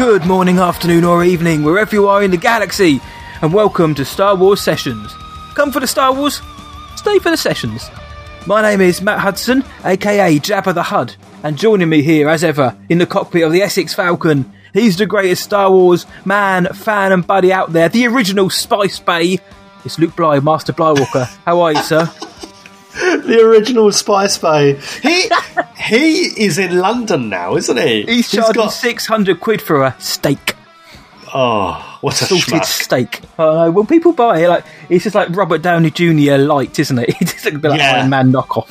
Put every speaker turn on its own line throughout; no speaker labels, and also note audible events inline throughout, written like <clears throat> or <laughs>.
Good morning, afternoon, or evening, wherever you are in the galaxy, and welcome to Star Wars Sessions. Come for the Star Wars, stay for the sessions. My name is Matt Hudson, aka Jabba the Hud, and joining me here, as ever, in the cockpit of the Essex Falcon, he's the greatest Star Wars man, fan, and buddy out there, the original Spice Bay. It's Luke Bly, Master Blywalker. How are you, sir? <laughs>
the original Spice Bay. He <laughs> he is in London now, isn't he?
He's charging
got
600 quid for a steak.
oh, what a
salted
schmuck.
steak. Oh no, when people buy it, like it's just like Robert Downey Jr. light, isn't it? <laughs> It's just like a bit like
Yeah.
Iron Man knockoff.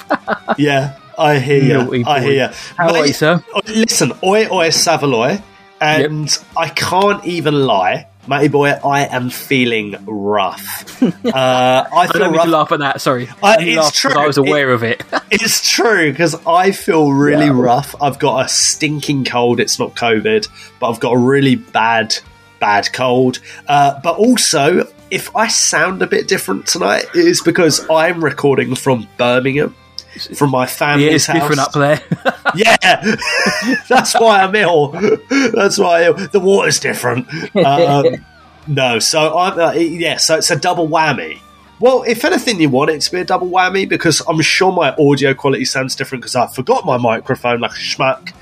Yeah, I hear you. I hear you.
How are you, sir?
Oh, listen, oi oi Savaloy, and I can't even lie, matey boy. I am feeling rough. <laughs> uh, I
I
feel
don't mean
rough.
to laugh at that. Sorry,
I-
only <laughs>
it's true.
I was aware
It-
of it.
It's true because I feel really
Yeah.
rough. I've got a stinking cold. It's not COVID, but I've got a really bad, bad cold. Uh, but also, if I sound a bit different tonight, it is because I'm recording from Birmingham, from my
yeah,
family's
it's
house.
different up there. <laughs>
Yeah, that's why I'm ill. That's why I'm ill. the water's different. Um, no, so I'm uh, yeah, so it's a double whammy. Well, if anything, you want it to be a double whammy because I'm sure my audio quality sounds different because I forgot my microphone like a schmuck.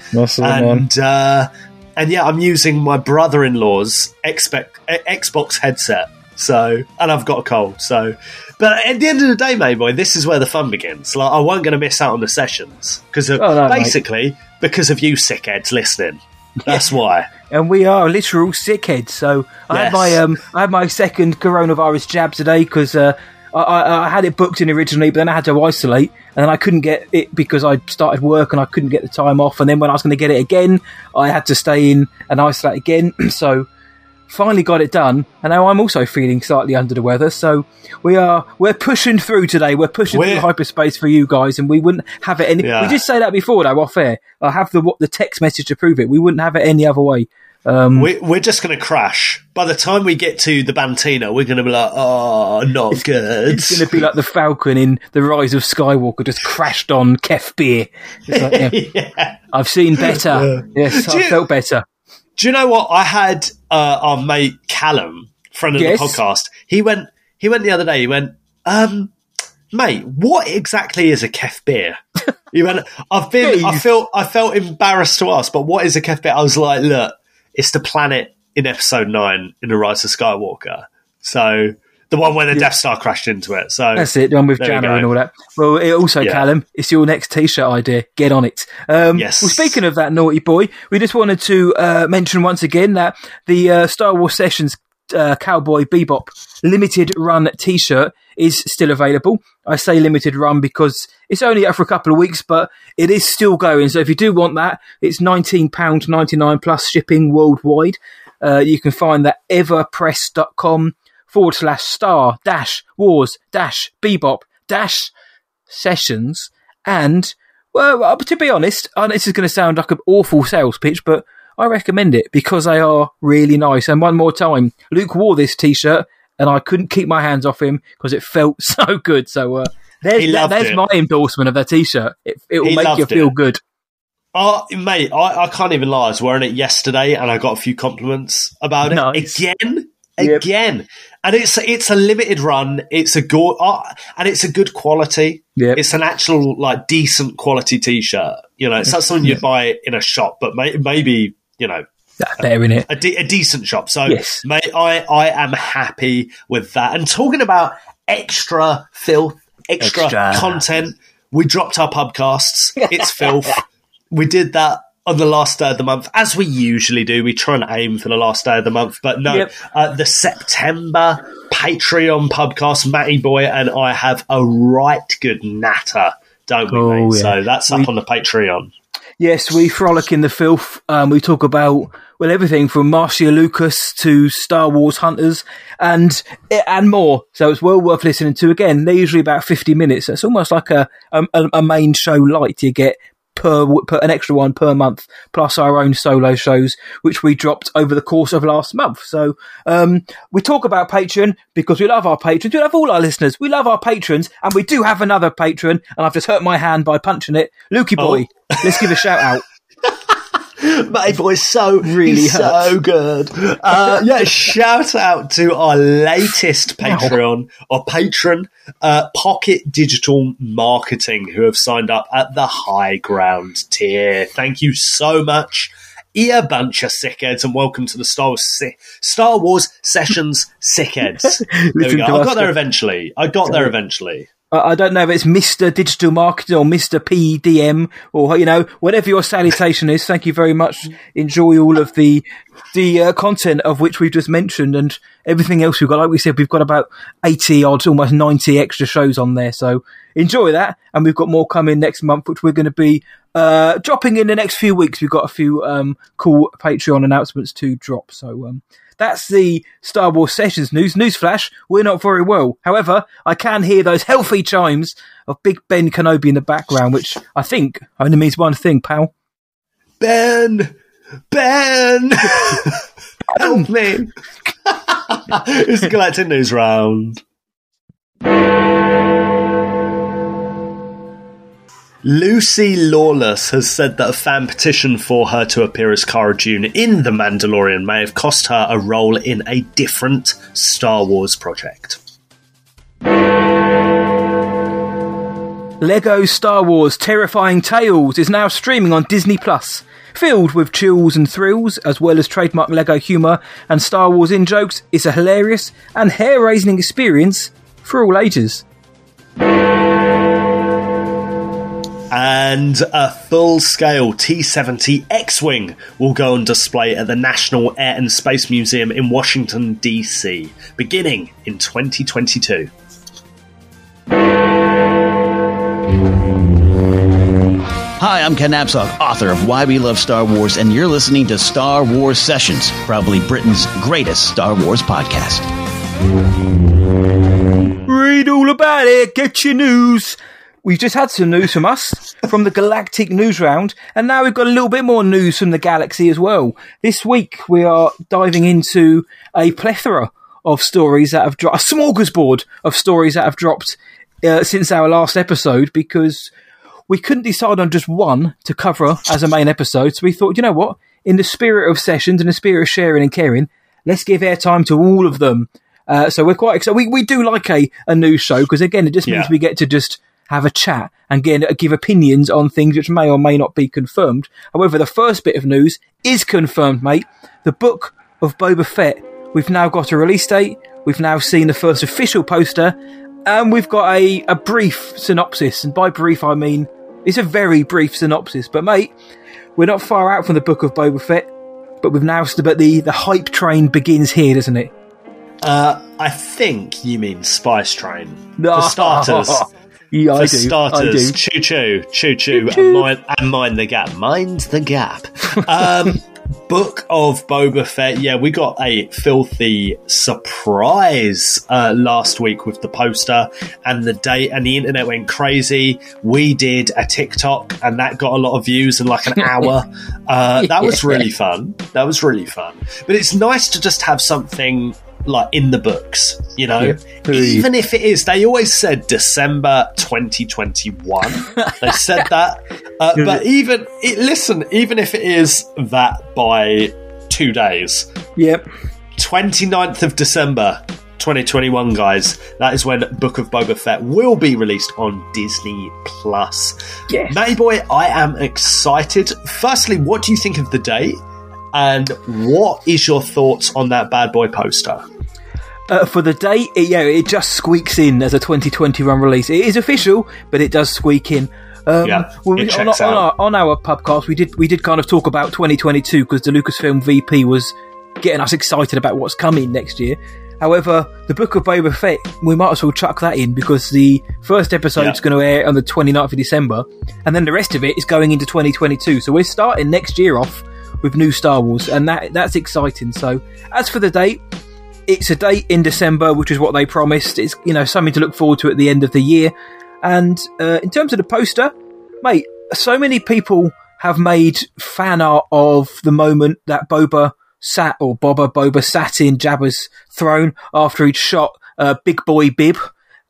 and uh, and yeah, I'm using my brother-in-law's Xbox, Xbox headset. So, and I've got a cold. So, but at the end of the day, mate, boy, this is where the fun begins. Like, I won't going to miss out on the sessions because
Oh, no, mate.
basically because of you sickheads listening. That's why.
and we are literal sickheads. So I had my um, I had my second coronavirus jab today because uh, I, I, I had it booked in originally, but then I had to isolate, and then I couldn't get it because I started work and I couldn't get the time off. And then when I was going to get it again, I had to stay in and isolate again. <clears throat> so finally got it done, and now I'm also feeling slightly under the weather. So we are we're pushing through today. We're pushing
We're-
through hyperspace for you guys, and we wouldn't have it any.
Yeah.
We did say that before, though, off air. I have the the text message to prove it. We wouldn't have it any other way. Um,
We, we're just going to crash. By the time we get to the Bantina, we're going to be like, oh, not good.
It's going to be like the Falcon in The Rise of Skywalker just crashed on Kef Bir. It's like, yeah, <laughs>
yeah.
I've seen better. Yes,
Do
I
you-
felt better.
Do you know what? I had uh, our mate Callum, friend of
Yes.
the podcast. He went. He went the other day. He went, um, mate, what exactly is a Kef Bir? <laughs> He went. I've been. I felt. I felt embarrassed to ask, but what is a Kef Bir? I was like, look, it's the planet in Episode Nine in the Rise of Skywalker. So the one where the Death Star crashed into it. So
That's it, the one with
Jannah
and all that. Well, it also,
Yeah.
Callum, it's your next t-shirt idea. Get on it. Um,
Yes.
Well, speaking of that naughty boy, we just wanted to uh, mention once again that the uh, Star Wars Sessions uh, Cowboy Bebop limited run t-shirt is still available. I say limited run because it's only out for a couple of weeks, but it is still going. So if you do want that, it's £19.99 plus shipping worldwide. Uh, you can find that everpress.com forward slash star dash wars dash bebop dash sessions and well uh, to be honest and this is going to sound like an awful sales pitch but i recommend it because they are really nice and one more time luke wore this t-shirt and i couldn't keep my hands off him because it felt <laughs> so good so uh, there's, there's my endorsement of that t-shirt it, it will make you feel
it.
good
Oh, mate, I, I can't even lie. I was wearing it yesterday, and I got a few compliments about it
Nice.
Again,
Yep.
And it's it's a limited run. It's a good, uh, and it's a good quality.
Yep.
It's an actual like decent quality t-shirt. You know, it's not something you'd buy in a shop, but may, maybe you know
better in it
a, de- a decent shop. So,
Yes.
mate, I I am happy with that. And talking about extra filth, extra,
Extra.
content, we dropped our podcasts. <laughs> It's filth. We did that on the last day of the month, as we usually do. We try and aim for the last day of the month, but no,
Yep.
uh, the September Patreon podcast, Matty Boy and I have a right good natter, don't we?
Oh,
mate?
yeah.
So that's up
We-
on the Patreon.
Yes, we frolic in the filth. Um, we talk about well everything from Marcia Lucas to Star Wars Hunters and and more. So it's well worth listening to. Again, they're usually about fifty minutes. It's almost like a a, a main show light. You get per, per an extra one per month, plus our own solo shows, which we dropped over the course of last month. So um, we talk about Patreon because we love our patrons. We love all our listeners. We love our patrons, and we do have another patron. And I've just hurt my hand by punching it. Lukey boy, oh. let's give a shout out. <laughs>
My voice so really so good. Uh, yeah, shout out to our latest Patreon or patron, uh, Pocket Digital Marketing, who have signed up at the high ground tier. Thank you so much. Ear bunch of sickheads, and welcome to the Star Wars si- Star Wars Sessions sickheads. <laughs> there we go. I got there eventually. I got there eventually.
I don't know if it's Mr. Digital Marketing or Mr. PDM or, you know, whatever your salutation is. Thank you very much. Enjoy all of the, the uh, content of which we've just mentioned and everything else we've got. Like we said, we've got about 80 odd, almost 90 extra shows on there. So enjoy that. And we've got more coming next month, which we're going to be, uh, dropping in the next few weeks. We've got a few, um, cool Patreon announcements to drop. So, um, that's the Star Wars Sessions news. Newsflash, we're not very well. However, I can hear those healthy chimes of Big Ben Kenobi in the background, which I think only means one thing, pal.
Ben! Ben! <laughs> Help me! <laughs> it's the Galactic News Round. Lucy Lawless has said that a fan petition for her to appear as Cara Dune in The Mandalorian may have cost her a role in a different Star Wars project.
Lego Star Wars Terrifying Tales is now streaming on Disney Plus. Filled with chills and thrills, as well as trademark Lego humour and Star Wars in jokes, it's a hilarious and hair raising experience for all ages.
And a full scale T 70 X Wing will go on display at the National Air and Space Museum in Washington, D.C., beginning in 2022.
Hi, I'm Ken Napzok, author of Why We Love Star Wars, and you're listening to Star Wars Sessions, probably Britain's greatest Star Wars podcast.
Read all about it, get your news. We've just had some news from us from the Galactic News Round, and now we've got a little bit more news from the galaxy as well. This week we are diving into a plethora of stories that have dropped, a smorgasbord of stories that have dropped uh, since our last episode because we couldn't decide on just one to cover as a main episode. So we thought, you know what? In the spirit of sessions and the spirit of sharing and caring, let's give airtime to all of them. Uh, so we're quite excited. We, we do like a, a news show because again, it just means yeah. we get to just have a chat and get, give opinions on things which may or may not be confirmed. However, the first bit of news is confirmed, mate. The book of Boba Fett. We've now got a release date. We've now seen the first official poster, and we've got a, a brief synopsis. And by brief, I mean it's a very brief synopsis. But mate, we're not far out from the book of Boba Fett. But we've now, but the the hype train begins here, doesn't it?
Uh, I think you mean Spice Train. For <laughs> starters,
Yeah,
For
I do.
starters,
I do.
choo choo, choo choo, and mind, and mind the gap. Mind the gap. <laughs> Um, Book of Boba Fett. Yeah, we got a filthy surprise uh, last week with the poster and the date, and the internet went crazy. We did a TikTok, and that got a lot of views in like an <laughs> hour. Uh, that was really fun. That was really fun. But it's nice to just have something like in the books, you know.
Yeah.
Even if it is, they always said December 2021. <laughs> they said that, uh, but even it, listen, even if it is that by two days,
Yep.
29th of December 2021, guys. That is when Book of Boba Fett will be released on Disney Plus.
Yes.
Matty boy, I am excited. Firstly, what do you think of the date? And what is your thoughts on that bad boy poster?
Uh, for the date, it, yeah, it just squeaks in as a 2021 release. It is official, but it does squeak in. Um,
Yeah,
well,
it
we- on, on our, on our podcast, we did we did kind of talk about 2022 because the Lucasfilm VP was getting us excited about what's coming next year. However, the Book of Boba Fett, we might as well chuck that in because the first episode's
Yeah.
going to air on the 29th of December, and then the rest of it is going into 2022. So we're starting next year off with new Star Wars, and that that's exciting. So as for the date, it's a date in December, which is what they promised. It's you know something to look forward to at the end of the year. And uh, in terms of the poster, mate, so many people have made fan art of the moment that Boba sat or Boba Boba sat in Jabba's throne after he'd shot uh, Big Boy Bib.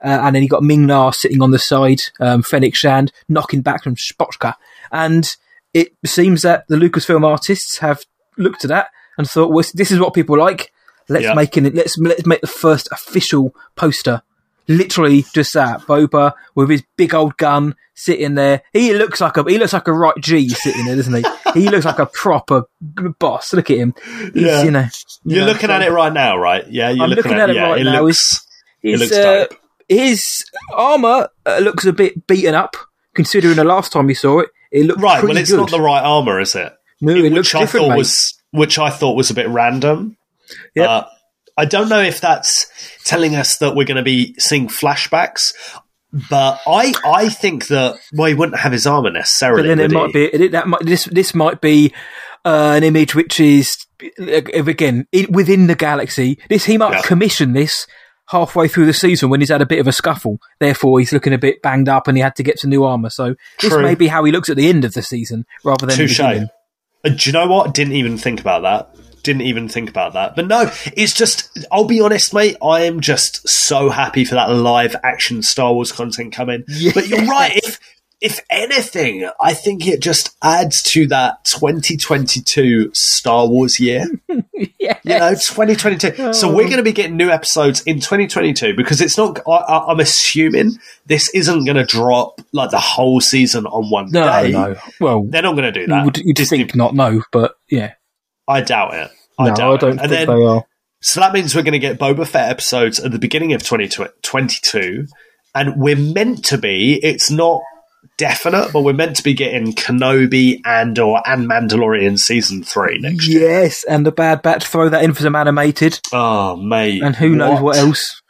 Uh, and then he got Ming Na sitting on the side, um, Fennec Shand knocking back from Spotchka. And it seems that the Lucasfilm artists have looked at that and thought, well, this is what people like. Let's
Yeah.
make it. Let's let's make the first official poster. Literally just that Boba with his big old gun sitting there. He looks like a he looks like a right G sitting there, doesn't he? <laughs> he looks like a proper boss. Look at him. He's,
Yeah.
you know, you
You're
know,
looking
so-
at it right now, right? Yeah, you're
I'm
looking,
looking at it
yeah,
right now.
Looks, it
His,
looks
uh, his armor uh, looks a bit beaten up, considering the last time you saw it. It looked
right. Well, it's
good.
not the right armor, is it?
No, it
which
looks
I
different,
thought
mate.
was which I thought was a bit random.
Yep.
Uh, I don't know if that's telling us that we're going to be seeing flashbacks, but I I think that well, he wouldn't have his armor necessarily.
but then it
would
might be it, that might this this might be uh, an image which is uh, again within the galaxy. This he might
Yeah.
commission this halfway through the season when he's had a bit of a scuffle. Therefore, he's looking a bit banged up and he had to get some new armor. So this may be how he looks at the end of the season rather than the
Touche.
beginning.
Uh, Do you know what? Didn't even think about that. Didn't even think about that. But no, it's just, I'll be honest, mate, I am just so happy for that live action Star Wars content coming. <laughs> But you're right. If, if anything, I think it just adds to that 2022 Star Wars year.
yeah. <laughs>
You know, 2022. So we're oh. going to be getting new episodes in 2022 because it's not, I, I, I'm assuming this isn't going to drop like the whole season on one
No,
day.
no. Well,
They're not going to do
you
that.
would you'd
Disney-
think not no, but yeah.
I doubt it. I
no,
doubt
I don't
it.
Think
then,
they are.
so that means we're going to get Boba Fett episodes at the beginning of 2022, and we're meant to be. It's not definite, but we're meant to be getting Kenobi and or and Mandalorian season three next year.
Yes, and the Bad Batch throw that in for some animated,
Oh, mate!
and who knows what else.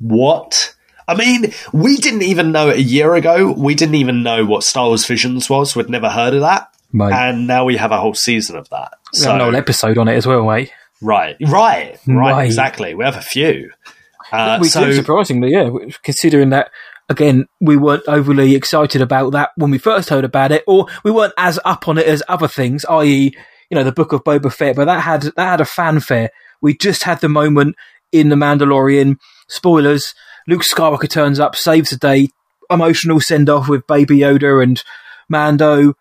What? I mean, we didn't even know it a year ago. We didn't even know what Star Wars Visions was. We'd never heard of that,
Mate.
and now we have a whole season of that.
We have an
So,
whole episode on it as well, mate.
right, right, right,
Right.
exactly. We have a few. Uh,
we
so,
do, surprisingly, yeah. Considering that, again, we weren't overly excited about that when we first heard about it, or we weren't as up on it as other things, i.e., you know, the Book of Boba Fett. But that had that had a fanfare. We just had the moment in the Mandalorian. Spoilers: Luke Skywalker turns up, saves the day. Emotional send off with Baby Yoda and Mando,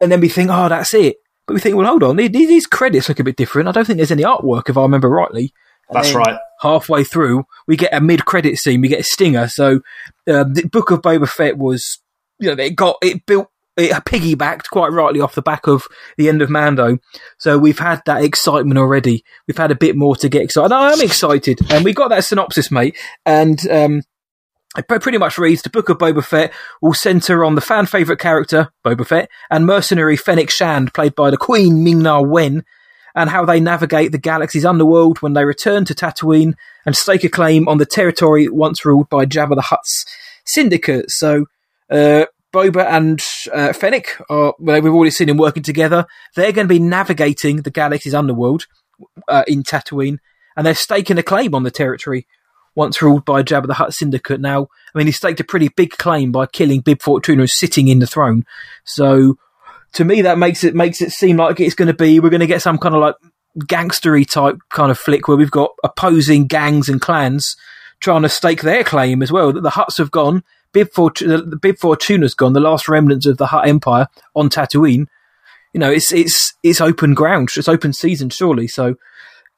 and then we think, oh, that's it. But we think, well, hold on, these, these credits look a bit different. I don't think there's any artwork, if I remember rightly. And
that's
then
right.
Halfway through, we get a mid-credit scene. We get a stinger. So, uh, the Book of Boba Fett was, you know, it got it built. It piggybacked quite rightly off the back of the end of Mando, so we've had that excitement already. We've had a bit more to get excited. I am excited, and we got that synopsis, mate. And um, it pretty much reads: the Book of Boba Fett will centre on the fan favourite character Boba Fett and mercenary Fennec Shand, played by the Queen Ming Na Wen, and how they navigate the galaxy's underworld when they return to Tatooine and stake a claim on the territory once ruled by Jabba the Hutt's syndicate. So, uh, Boba and uh, Fennec, are, well, we've already seen them working together. They're going to be navigating the galaxy's underworld uh, in Tatooine, and they're staking a claim on the territory once ruled by Jabba the Hutt syndicate. Now, I mean, he staked a pretty big claim by killing Bib Fortuna sitting in the throne. So, to me, that makes it makes it seem like it's going to be we're going to get some kind of like gangstery type kind of flick where we've got opposing gangs and clans trying to stake their claim as well. That the Hutts have gone, Bib Fortuna, the Bib Fortuna's gone, the last remnants of the Hutt Empire on Tatooine. You know, it's it's it's open ground, it's open season, surely. So.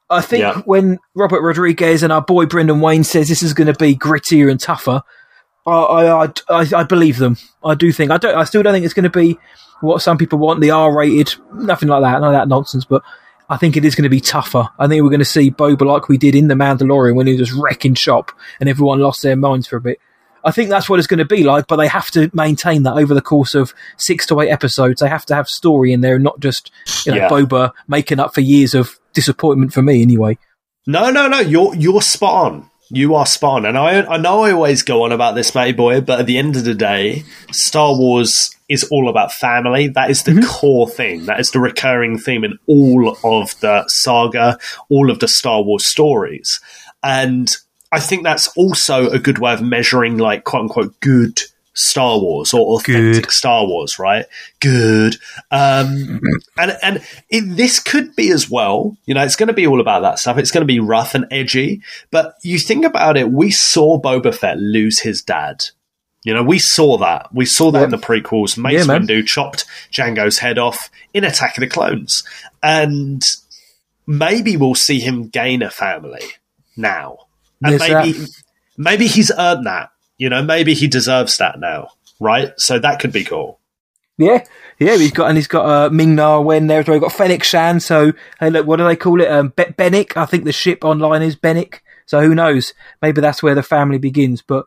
I think
Yeah.
when Robert Rodriguez and our boy Brendan Wayne says this is going to be grittier and tougher, I, I, I, I believe them. I do think I don't. I still don't think it's going to be what some people want, the R-rated, nothing like that, none of that nonsense. But I think it is going to be tougher. I think we're going to see Boba like we did in the Mandalorian when he was wrecking shop and everyone lost their minds for a bit. I think that's what it's going to be like, but they have to maintain that over the course of six to eight episodes. They have to have story in there, and not just you know
Yeah.
Boba making up for years of disappointment for me anyway.
No, no, no. You're you're spot on. You are spot on. And I I know I always go on about this, matey boy, but at the end of the day, Star Wars is all about family. That is the
Mm-hmm.
core thing. That is the recurring theme in all of the saga, all of the Star Wars stories. And I think that's also a good way of measuring like quote unquote good Star Wars or authentic
Good.
Star Wars, right? Good. Um, and and it, this could be as well. You know, it's going to be all about that stuff. It's going to be rough and edgy. But you think about it, we saw Boba Fett lose his dad. You know, we saw that. We saw that in the prequels. Mace
Yeah.
Windu chopped Django's head off in Attack of the Clones, and maybe we'll see him gain a family now, and
There's
maybe
that.
maybe he's earned that. You know, maybe he deserves that now, right? So that could be cool.
Yeah, yeah, he's got and he's got uh, Ming Na Wen there as well. He's got Fennec Shand. So hey, look, what do they call it? Um, Be- Bennick. I think the ship online is Bennick. So who knows? Maybe that's where the family begins. But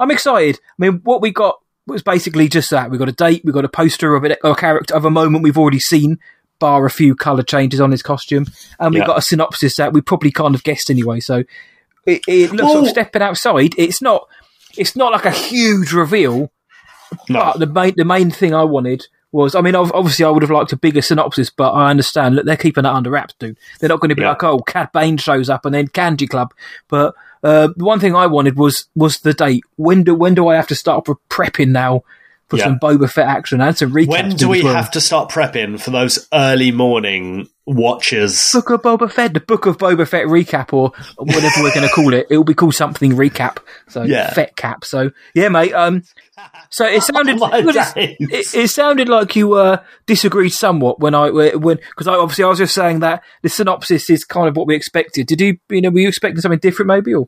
I'm excited. I mean, what we got was basically just that. We got a date. We got a poster of it, a character of a moment we've already seen, bar a few color changes on his costume, and we
Yeah.
got a synopsis that we probably kind of guessed anyway. So it, it looks sort
Well-
of stepping outside. It's not. It's not like a huge reveal,
No,
but the main the main thing I wanted was, I mean, obviously I would have liked a bigger synopsis, but I understand. Look, they're keeping that under wraps, dude. They're not going to be
Yeah.
like, oh, Cad Bane shows up and then Candy Club. But uh, the one thing I wanted was was the date. When do when do I have to start prepping now for
Yeah.
some Boba Fett action and some recaps?
when do we
well.
have to start prepping for those early morning watches?
Book of Boba Fett, the Book of Boba Fett recap, or whatever we're going to call it. It will be called something recap. So
Yeah.
Fett cap. So yeah, mate. Um, so it <laughs> sounded
Oh <laughs>
it, it, it sounded like you uh, disagreed somewhat when I when because I obviously I was just saying that the synopsis is kind of what we expected. Did you you know were you expecting something different maybe or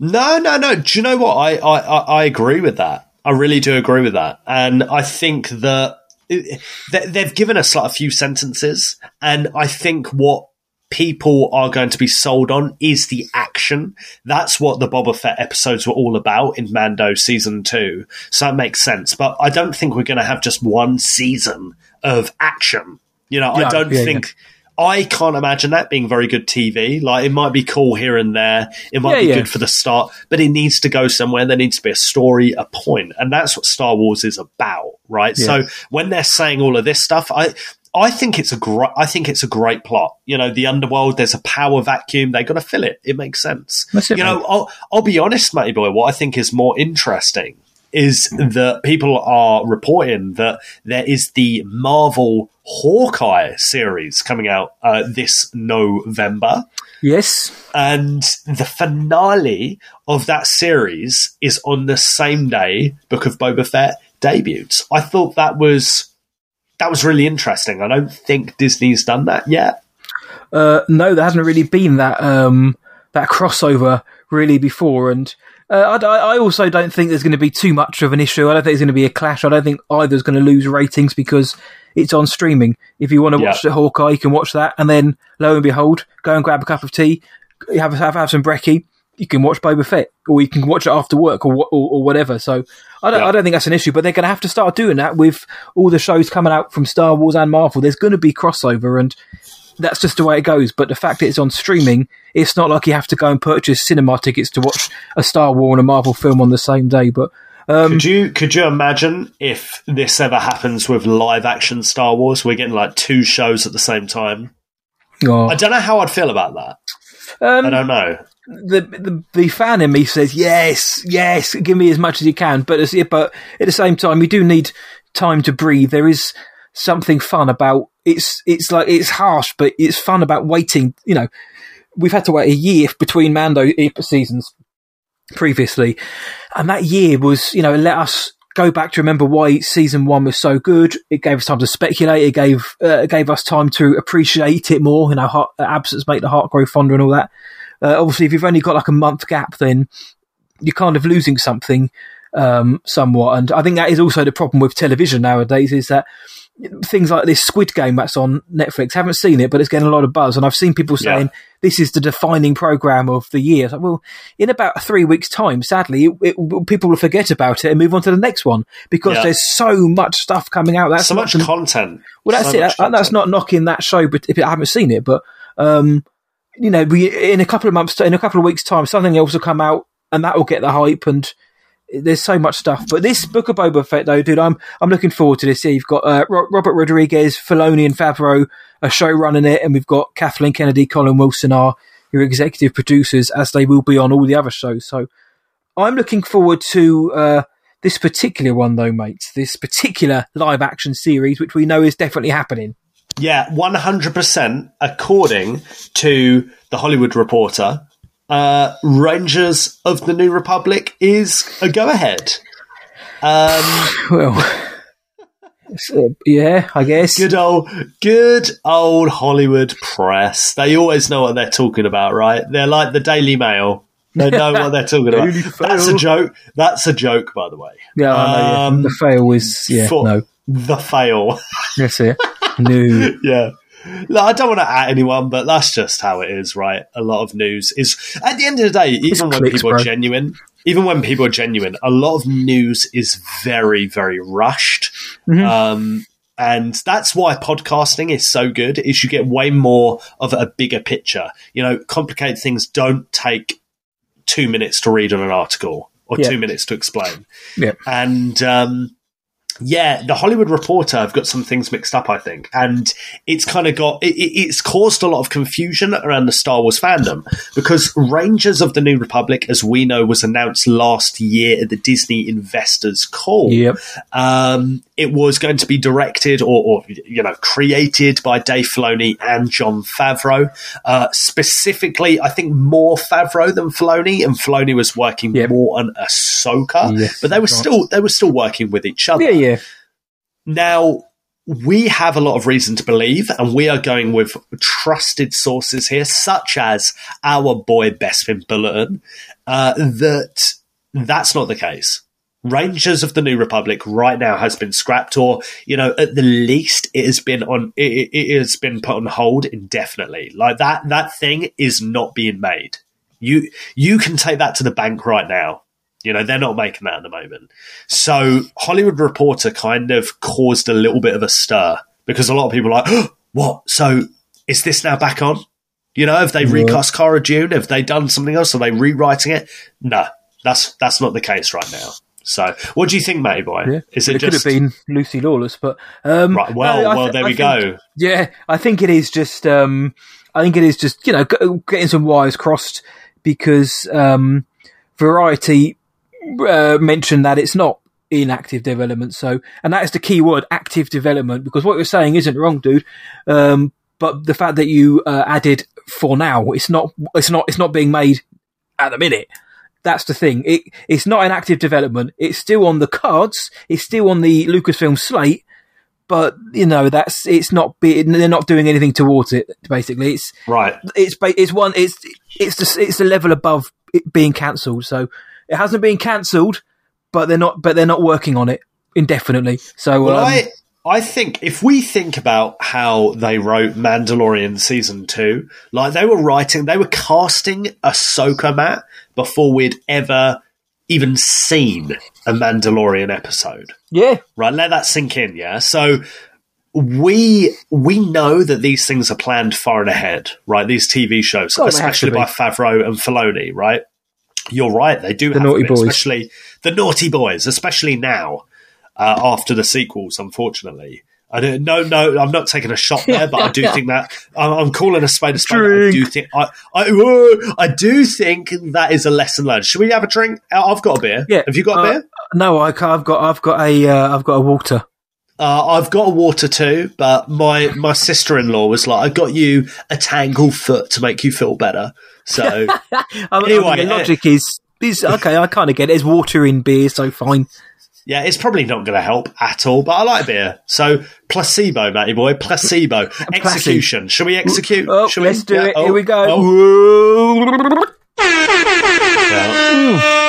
No, no, no. Do you know what? I, I I agree with that. I really do agree with that. And I think that they- they've given us like a few sentences, and I think what people are going to be sold on is the action. That's what the Boba Fett episodes were all about in Mando season two. So that makes sense. But I don't think we're going to have just one season of action. You know, I don't
yeah,
think. I can't imagine that being very good TV. Like it might be cool here and there. It might
Yeah,
be
yeah.
good for the start, but it needs to go somewhere. There needs to be a story, a point, and that's what Star Wars is about, right? So when they're saying all of this stuff, I I think it's a great I think it's a great plot. You know, the underworld. There's a power vacuum. They got to fill it. It makes sense.
It,
you know. I'll I'll be honest, matey boy. What I think is more interesting is that people are reporting that there is the Marvel Hawkeye series coming out uh, this November.
yes
And the finale of that series is on the same day Book of Boba Fett debuts. I thought that was that was really interesting. I don't think Disney's done that yet.
uh, no there hasn't really been that um that crossover really before and. Uh, I, I also don't think there's going to be too much of an issue. I don't think there's going to be a clash. I don't think either's going to lose ratings because it's on streaming. If you want to
Yeah.
watch the Hawkeye, you can watch that, and then lo and behold, go and grab a cup of tea, have have, have some brekkie. You can watch Boba Fett, or you can watch it after work, or or, or whatever. So I don't,
Yeah.
I don't think that's an issue. But they're going to have to start doing that with all the shows coming out from Star Wars and Marvel. There's going to be crossover, and that's just the way it goes. But the fact that it's on streaming, it's not like you have to go and purchase cinema tickets to watch a Star Wars and a Marvel film on the same day. But um,
could you could you imagine if this ever happens with live action Star Wars? We're getting like two shows at the same time.
oh,
I don't know how I'd feel about that.
um,
I don't know.
the, the the fan in me says yes, yes, give me as much as you can. But as, but at the same time, you do need time to breathe. There is something fun about it's. It's like it's harsh, but it's fun about waiting. You know, we've had to wait a year between Mando seasons previously, and that year was you know let us go back to remember why season one was so good. It gave us time to speculate. It gave uh, gave us time to appreciate it more. You know, heart, absence make the heart grow fonder and all that. Uh, obviously, if you've only got like a month gap, then you're kind of losing something um, somewhat. And I think that is also the problem with television nowadays is that things like this Squid Game that's on Netflix, haven't seen it, but it's getting a lot of buzz. And I've seen people
Yeah.
saying this is the defining program of the year. Like, well, in about three weeks' time, sadly, it, it, people will forget about it and move on to the next one because
Yeah.
there's so much stuff coming out. That's
so much content.
well, that's
So
it. That- that's not knocking that show, but if I haven't seen it, but um, you know, we, in a couple of months, in a couple of weeks' time, something else will come out, and that will get the hype. And there's so much stuff. But this Book of Boba Fett, though, dude, I'm I'm looking forward to this. You've got uh, Robert Rodriguez, Filoni, and Favreau, a show running it, and we've got Kathleen Kennedy, Colin Wilson are your executive producers, as they will be on all the other shows. So I'm looking forward to uh, this particular one, though, mates. This particular live action series, which we know is definitely happening.
Yeah, 100% according to the Hollywood Reporter. Uh, Rangers of the New Republic is a go ahead. Um, <sighs>
Well, yeah, I guess.
good old, good old Hollywood press. They always know what they're talking about, right? They're like the Daily Mail. They <laughs> know what they're talking about. That's a joke. That's a joke, by the way.
Yeah, know, yeah.
Um,
the fail is yeah,
for-
no,
The fail.
that's it. No, <laughs>
yeah. I don't want to at anyone, but that's just how it is, right? A lot of news is at the end of the day, even when
clicks,
people are genuine, even when people are genuine, a lot of news is very, very rushed.
Mm-hmm.
Um, and that's why podcasting is so good is you get way more of a bigger picture. You know, complicated things don't take two minutes to read on an article or
Yeah.
two minutes to explain.
yeah,
And um, yeah, the Hollywood Reporter have got some things mixed up, I think, and it's kind of got it, it- it's caused a lot of confusion around the Star Wars fandom because Rangers of the New Republic, as we know, was announced last year at the Disney Investors Call.
Yep.
Um, it was going to be directed or, or you know created by Dave Filoni and Jon Favreau. Uh, specifically, I think more Favreau than Filoni, and Filoni was working
Yep.
more on Ahsoka,
Yes,
but they were still they were still working with each other.
yeah, yeah.
Now, we have a lot of reason to believe, and we are going with trusted sources here, such as our boy Bespin Bulletin, uh, that that's not the case. Rangers of the New Republic right now has been scrapped, or you know, at the least, it has been on. It it has been put on hold indefinitely. Like that, that thing is not being made. You you can take that to the bank right now. You know, they're not making that at the moment. So Hollywood Reporter kind of caused a little bit of a stir because a lot of people are like, what? So is this now back on? You know, have they recast Cara Dune? Have they done something else? Are they rewriting it? No, that's that's not the case right now. So, what do you think, Matty Boy?
Yeah.
Is it
it
just
could have been Lucy Lawless, but um,
right? Well,
no,
well,
thi-
there
I
we
think-
go.
Yeah, I think it is just. Um, I think it is just you know getting some wires crossed because um, Variety uh, mentioned that it's not in active development. So, and that is the key word, active development, because what you're saying isn't wrong, dude. Um, but the fact that you uh, added for now, it's not. It's not. It's not being made at the minute. That's the thing. It it's not in active development. It's still on the cards. It's still on the Lucasfilm slate but you know that's it's not be, they're not doing anything towards it basically it's
Right.
it's it's one it's it's the it's the level above it being cancelled so it hasn't been cancelled but they're not but they're not working on it indefinitely so
Well,
um,
I I think if we think about how they wrote Mandalorian season two, like they were writing, they were casting Ahsoka Matt before we'd ever even seen a Mandalorian episode.
yeah
Right, let that sink in. Yeah, so we we know that these things are planned far and ahead. Right, these TV shows,
Oh, they have to
especially by Favreau and Filoni. Right, you're right. They do
The
have
naughty boys.
especially the naughty boys, especially now uh, after the sequels. Unfortunately, I don't. No, no, I'm not taking a shot there, but I do <laughs> think that I'm, I'm calling a spade a spade. I do think I, I, whoa, I do think that is a lesson learned. Should we have a drink? Uh, I've got a beer.
yeah
Have you got a
Uh,
beer?
no I can't, I've got I've got a uh, I've got a water
Uh, I've got a water too, but my, my sister in law was like, I got you a Tanglefoot to make you feel better. So, <laughs>
I mean,
Anyway,
the
uh,
logic is is okay I kind of get it there's water in beer so fine
yeah, it's probably not going to help at all, but I like beer. So, placebo, Matty boy, placebo. Execution. Shall we execute?
oh
we?
let's do
Yeah,
it
oh,
here we go
oh. <laughs> Yeah.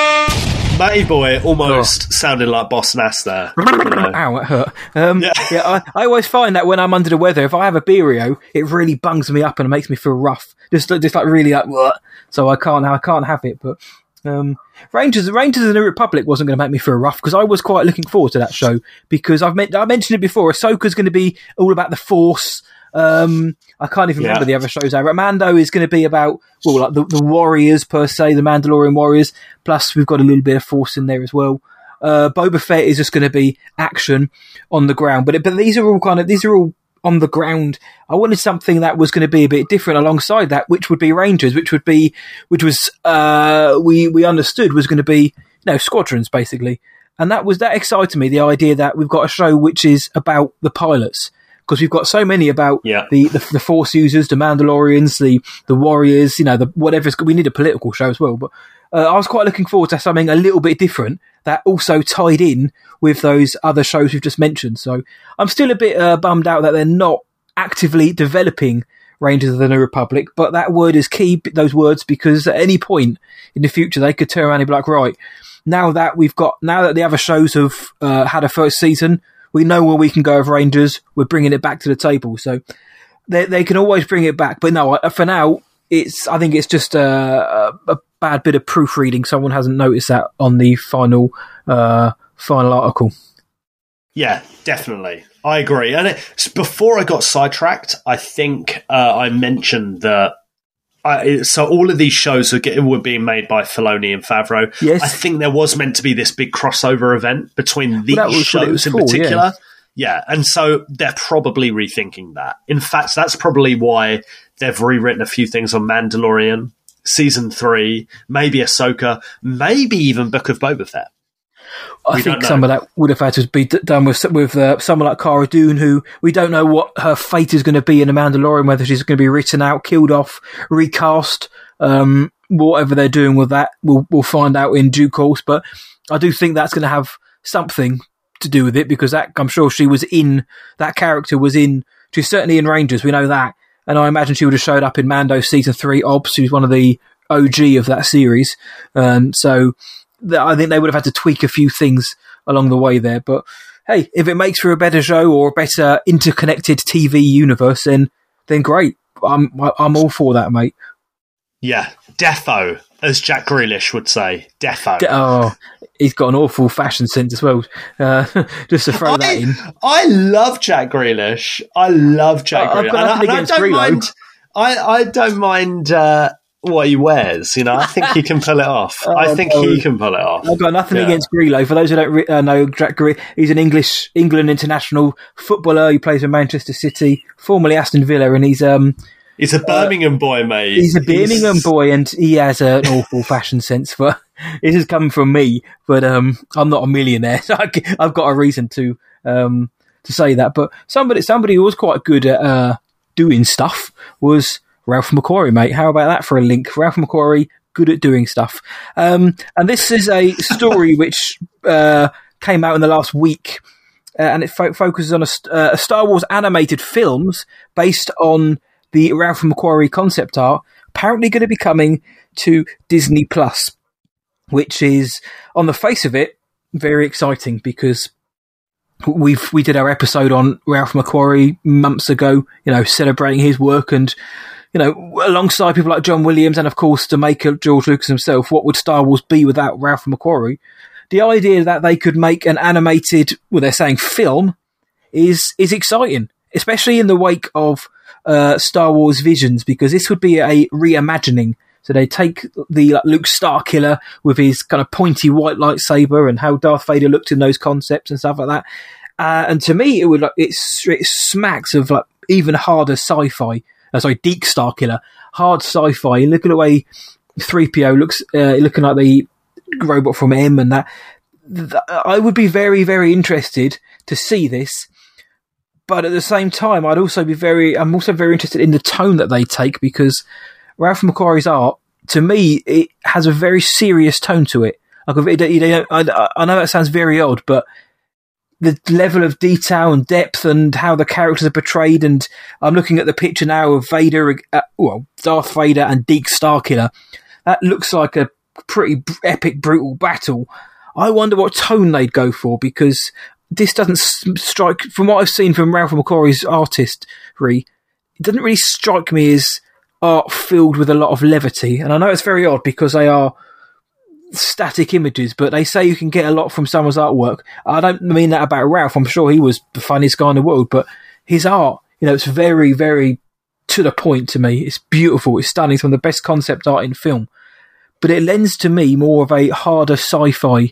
Matty boy almost sounded like Boss Nass there. You know. <laughs>
Ow, it hurt. Um,
Yeah.
yeah, I, I always find that when I'm under the weather, if I have a beerio, it really bungs me up and makes me feel rough. Just, just like really like what. So I can't, I can't have it. But Um, Rangers, Rangers of the New Republic wasn't going to make me feel rough because I was quite looking forward to that show because I've met, I mentioned it before. Ahsoka's going to be all about the Force. Um, I can't even
Yeah.
remember the other shows. Now. Mando is going to be about well, like the, the Warriors per se, the Mandalorian Warriors. Plus, we've got a little bit of Force in there as well. Uh, Boba Fett is just going to be action on the ground, but but these are all kind of these are all on the ground. I wanted something that was going to be a bit different alongside that, which would be Rangers, which would be which was uh, we we understood was going to be you know squadrons basically, and that was that excited me. The idea that we've got a show which is about the pilots because we've got so many about
Yeah.
the, the the Force users, the Mandalorians, the the Warriors, you know, the whatever. We need a political show as well, but uh, I was quite looking forward to something a little bit different that also tied in with those other shows we've just mentioned. So I'm still a bit uh, bummed out that they're not actively developing Rangers of the New Republic, but that word is key, those words, because at any point in the future they could turn around and be like, right, now that we've got, now that the other shows have uh, had a first season, we know where we can go with Rangers. We're bringing it back to the table. So they, they can always bring it back. But no, for now, it's, I think it's just a, a, a bad bit of proofreading. Someone hasn't noticed that on the final, uh, final article.
Yeah, definitely. I agree. And it, before I got sidetracked, I think uh, I mentioned that. I, so all of these shows were, getting, were being made by Filoni and Favreau.
Yes.
I think there was meant to be this big crossover event between these
that was what it was
shows in particular. Yeah, and so they're probably rethinking that. In fact, that's probably why they've rewritten a few things on Mandalorian, season three, maybe Ahsoka, maybe even Book of Boba Fett.
I
We
think some of that would have had to be d- done with with uh, someone like Cara Dune, who we don't know what her fate is going to be in The Mandalorian, whether she's going to be written out, killed off, recast, um, whatever they're doing with that, we'll we'll find out in due course. But I do think that's going to have something to do with it because that I'm sure she was in that character was in she's certainly in Rangers, we know that, and I imagine she would have showed up in Mando season three. Obs, who's one of the OG of that series, um, so I think they would have had to tweak a few things along the way there. But hey, if it makes for a better show or a better interconnected TV universe, then then great. I'm I'm all for that, mate.
Yeah, defo, as Jack Grealish would say. Defo.
Oh, he's got an awful fashion sense as well. Uh, <laughs> just to throw that in.
I love Jack Grealish. I love Jack
I- I've
Grealish. I, I don't mind. I, I don't mind uh, what he wears. You know, I think he can pull it off. <laughs> I
Oh,
think
no.
he can pull it off.
I've got nothing
Yeah.
against Grillo. For those who don't re- uh, know, Jack Grealish, he's an English England international footballer. He plays for Manchester City, formerly Aston Villa, and he's um
He's a Birmingham boy, mate.
he's a Birmingham boy, and he has an awful fashion sense. But <laughs> this is coming from me. But um, I'm not a millionaire, <laughs> so I, have got a reason to um to say that. But somebody somebody who was quite good at uh, doing stuff was Ralph McQuarrie, mate. How about that for a link? Ralph McQuarrie, good at doing stuff. Um, and this is a story <laughs> which uh, came out in the last week. Uh, and it fo- focuses on a, uh, a Star Wars animated films based on the Ralph McQuarrie concept art, apparently going to be coming to Disney Plus, which is on the face of it very exciting because we've we did our episode on Ralph McQuarrie months ago, you know, celebrating his work and you know, alongside people like John Williams and of course the maker George Lucas himself, what would Star Wars be without Ralph McQuarrie? The idea that they could make an animated, well, they're saying film, is is exciting, especially in the wake of uh, Star Wars Visions, because this would be a reimagining. So they take the like, Luke Starkiller with his kind of pointy white lightsaber and how Darth Vader looked in those concepts and stuff like that. Uh, and to me, it would like it smacks of like even harder sci-fi. Uh, sorry, Deak Starkiller, hard sci-fi. Look at the way three PO looks, uh, looking like the robot from M, and that. Th- I would be very, very interested to see this but at the same time, I'd also be very. I'm also very interested in the tone that they take because Ralph McQuarrie's art, to me, it has a very serious tone to it. Like, I know that sounds very odd, but the level of detail and depth and how the characters are portrayed, and I'm looking at the picture now of Vader, uh, well, Darth Vader and Deak Starkiller. That looks like a pretty epic, brutal battle. I wonder what tone they'd go for because this doesn't strike, from what I've seen from Ralph McQuarrie's artistry, it doesn't really strike me as art filled with a lot of levity. And I know it's very odd because they are static images, but they say you can get a lot from someone's artwork. I don't mean that about Ralph. I'm sure he was the funniest guy in the world, but his art, you know, it's very, very to the point to me. It's beautiful. It's stunning. It's one of the best concept art in film, but it lends to me more of a harder sci-fi,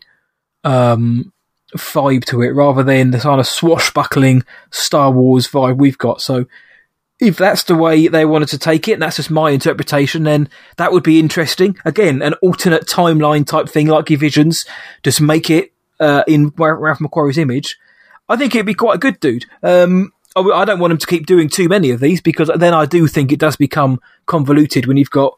um, vibe to it rather than the kind of swashbuckling Star Wars vibe we've got. So if that's the way they wanted to take it, and that's just my interpretation, then that would be interesting. Again, an alternate timeline type thing like your Visions, just make it uh, in Ralph McQuarrie's image. I think it'd be quite a good dude. Um, I, I don't want him to keep doing too many of these because then I do think it does become convoluted when you've got,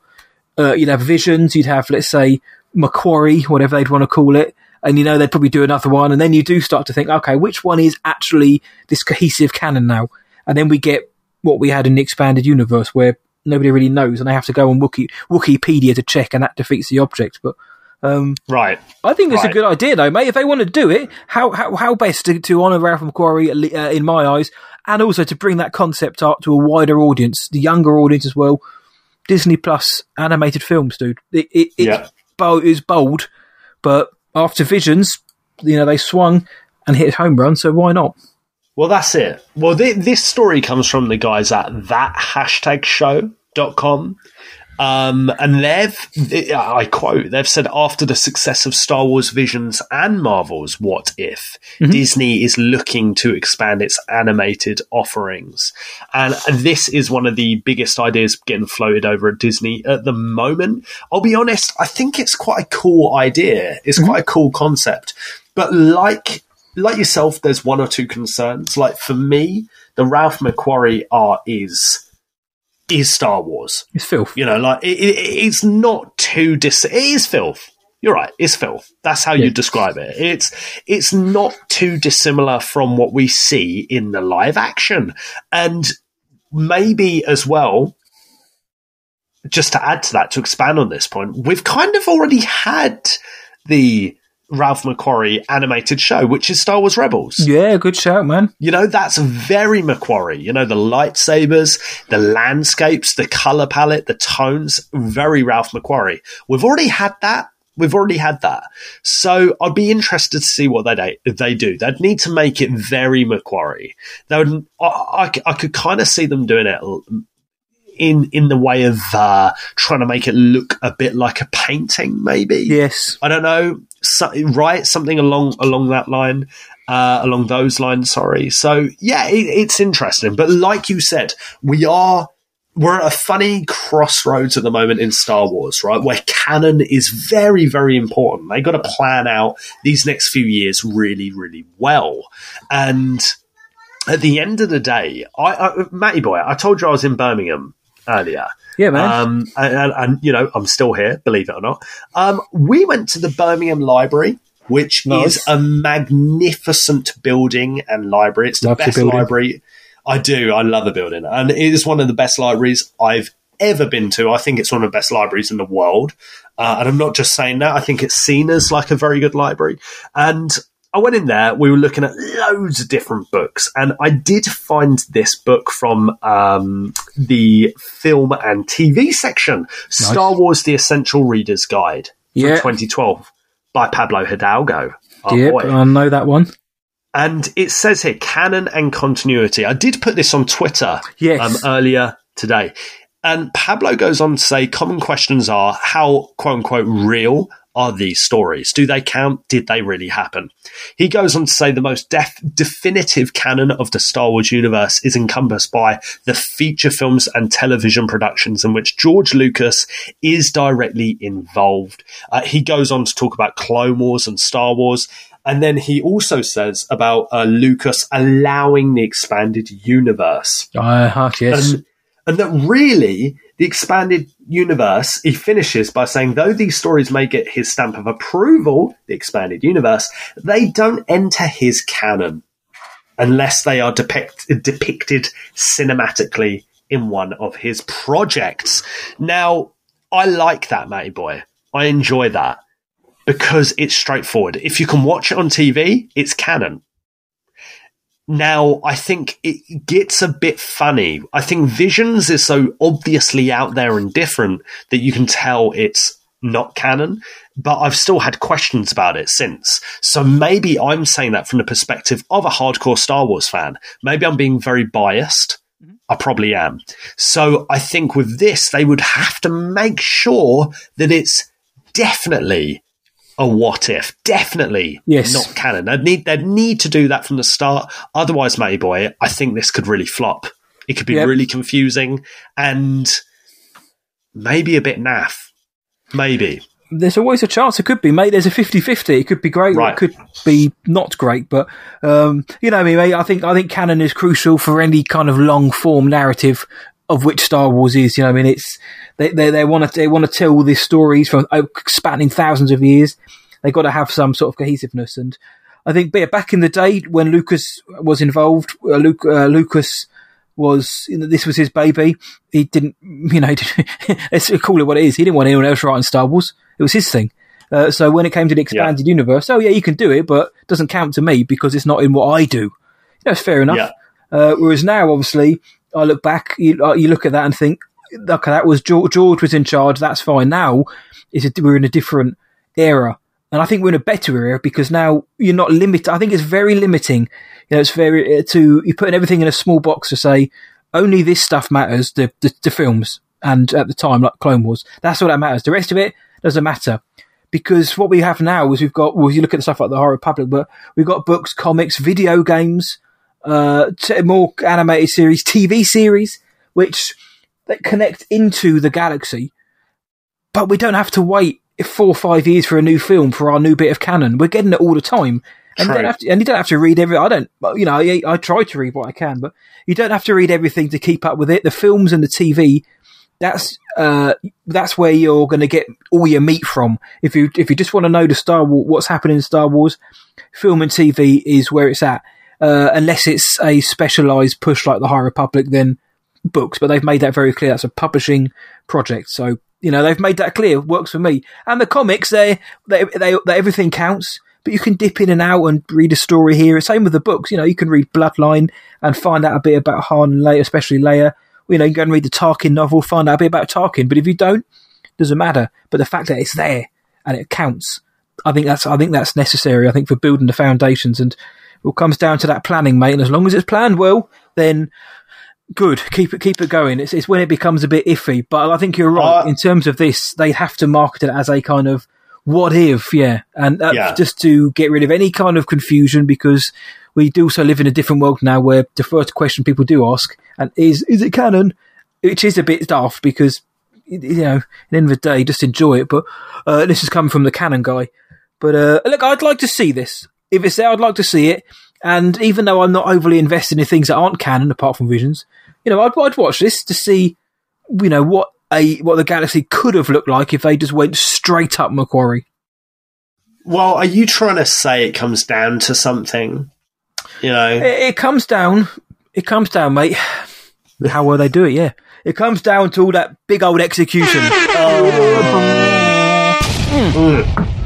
uh, you'd have Visions, you'd have, let's say, McQuarrie, whatever they'd want to call it, and you know they'd probably do another one, and then you do start to think, okay, which one is actually this cohesive canon now? And then we get what we had in the expanded universe, where nobody really knows, and they have to go on Wiki, Wikipedia to check, and that defeats the object. But um,
right,
I think it's
right.
a good idea, though, mate. If they want to do it, how how, how best to, to honour Ralph McQuarrie, uh, in my eyes, and also to bring that concept art to a wider audience, the younger audience as well. Disney Plus animated films, dude. It, it,
Yeah.
bold, is bold, but after Visions, you know, they swung and hit a home run, so why not?
Well, that's it. Well, th- this story comes from the guys at that hashtag show.com. Um, and they've, I quote, they've said after the success of Star Wars Visions and Marvel's What If, Disney is looking to expand its animated offerings. And this is one of the biggest ideas getting floated over at Disney at the moment. I'll be honest, I think it's quite a cool idea. It's quite a cool concept. But like like yourself, there's one or two concerns. Like for me, the Ralph McQuarrie art is is Star Wars.
It's filth.
You know, like it, it, it's not too dis. It is filth. You're right. It's filth. That's how you describe it. It's it's not too dissimilar from what we see in the live action, and maybe as well. Just to add to that, to expand on this point, we've kind of already had the Ralph McQuarrie animated show, which is Star Wars Rebels.
Yeah, good shout, man.
You know, that's very McQuarrie. You know, the lightsabers, the landscapes, the color palette, the tones, very Ralph McQuarrie. We've already had that. We've already had that. So I'd be interested to see what they they do. They'd need to make it very McQuarrie. They would, I, I, I could kind of see them doing it in in the way of uh, trying to make it look a bit like a painting, maybe.
Yes.
I don't know. So, right, something along along that line, uh, along those lines. Sorry. So yeah, it, it's interesting. But like you said, we are we're at a funny crossroads at the moment in Star Wars, right? Where canon is very, very important. They got to plan out these next few years really, really well. And at the end of the day, I, I Matty boy, I told you I was in Birmingham earlier.
Yeah, man.
Um, and, and, and, you know, I'm still here, believe it or not. Um, we went to the Birmingham Library, which
Nice.
is a magnificent building and library. It's the
Love
best
building.
library. I do. I love the building. And it is one of the best libraries I've ever been to. I think it's one of the best libraries in the world. Uh, and I'm not just saying that. I think it's seen as like a very good library. And I went in there. We were looking at loads of different books, and I did find this book from um, the film and TV section, Star Wars: The Essential Reader's Guide from
Yeah.
2012 by Pablo Hidalgo.
Yep,
boy.
I know that one.
And it says here canon and continuity. I did put this on Twitter
Yes.
um, earlier today. And Pablo goes on to say common questions are how, quote unquote, real are these stories? Do they count? Did they really happen? He goes on to say the most def- definitive canon of the Star Wars universe is encompassed by the feature films and television productions in which George Lucas is directly involved. Uh, he goes on to talk about Clone Wars and Star Wars. And then he also says about uh, Lucas allowing the expanded universe
Uh, yes.
and, and that really the expanded universe he finishes by saying though these stories may get his stamp of approval the expanded universe they don't enter his canon unless they are depict, depicted cinematically in one of his projects. Now i like that matty boy. I enjoy that because it's straightforward. If you can watch it on tv it's canon now I think it gets a bit funny. I think Visions is so obviously out there and different that you can tell it's not canon, but I've still had questions about it since. So maybe I'm saying that from the perspective of a hardcore Star Wars fan. Maybe I'm being very biased. Mm-hmm. I probably am. So I think with this, they would have to make sure that it's definitely a what if, definitely
Yes.
not canon. They'd need they'd need to do that from the start. Otherwise, Matey boy, I think this could really flop. It could be
Yep.
really confusing and maybe a bit naff. Maybe.
there's always a chance it could be, mate. There's a 50-50. It could be great, or
Right.
it could be not great. But um, you know me, mate. I think I think canon is crucial for any kind of long form narrative of which Star Wars is. You know, I mean, it's they they, they want to they want to tell these stories from uh, spanning thousands of years. They got to have some sort of cohesiveness, and I think yeah, back in the day when Lucas was involved, uh, Luke, uh, Lucas was this was his baby. He didn't, <laughs> you know, <laughs> let's call it what it is. He didn't want anyone else writing Star Wars. It was his thing. Uh, so when it came to the expanded universe, oh yeah, you can do it, but it doesn't count to me because it's not in what I do. You know, fair enough.
Yeah.
Uh, whereas now, obviously, I look back, you, uh, you look at that and think, okay, that was George, George was in charge. That's fine. Now is we're in a different era. And I think we're in a better era because now you're not limited. I think it's very limiting. You know, it's very uh, to you're putting everything in a small box to say only this stuff matters. The the, the films and at the time like Clone Wars, that's all that matters. The rest of it doesn't matter because what we have now is we've got. Well, you look at the stuff like the High Republic, but we've got books, comics, video games, uh, t- more animated series, TV series, which that connect into the galaxy but we don't have to wait four or five years for a new film for our new bit of canon. We're getting it all the time. And you, don't have to, and you don't have to read every. I don't. You know, I, I try to read what I can, but you don't have to read everything to keep up with it. The films and the TV, that's uh, that's where you're going to get all your meat from. If you if you just want to know the Star Wars, what's happening in Star Wars, film and TV is where it's at. Uh, unless it's a specialized push like the High Republic, then books. But they've made that very clear. That's a publishing project. So you know they've made that clear. Works for me. And the comics, they they they, they everything counts. But you can dip in and out and read a story here. Same with the books. You know, you can read Bloodline and find out a bit about Han and Leia, especially Leia. You know, you can go and read the Tarkin novel, find out a bit about Tarkin. But if you don't, doesn't matter. But the fact that it's there and it counts, I think that's I think that's necessary. I think for building the foundations, and all comes down to that planning, mate. And as long as it's planned well, then good. Keep it keep it going. It's, it's when it becomes a bit iffy. But I think you're right
Uh,
in terms of this. They have to market it as a kind of what if, yeah, and that's
Yeah.
just to get rid of any kind of confusion because we do also live in a different world now where the first question people do ask and is is it canon, which is a bit daft because you know, at the end of the day, just enjoy it. But uh, this is coming from the canon guy. But uh, look, I'd like to see this. If it's there, I'd like to see it. And even though I'm not overly invested in things that aren't canon, apart from Visions, you know, I'd, I'd watch this to see, you know, what a what the galaxy could have looked like if they just went straight up McQuarrie.
Well, are you trying to say it comes down to something? You know,
It, it comes down, it comes down, mate. How well they do it, yeah. It comes down to all that big old execution. Oh. Mm.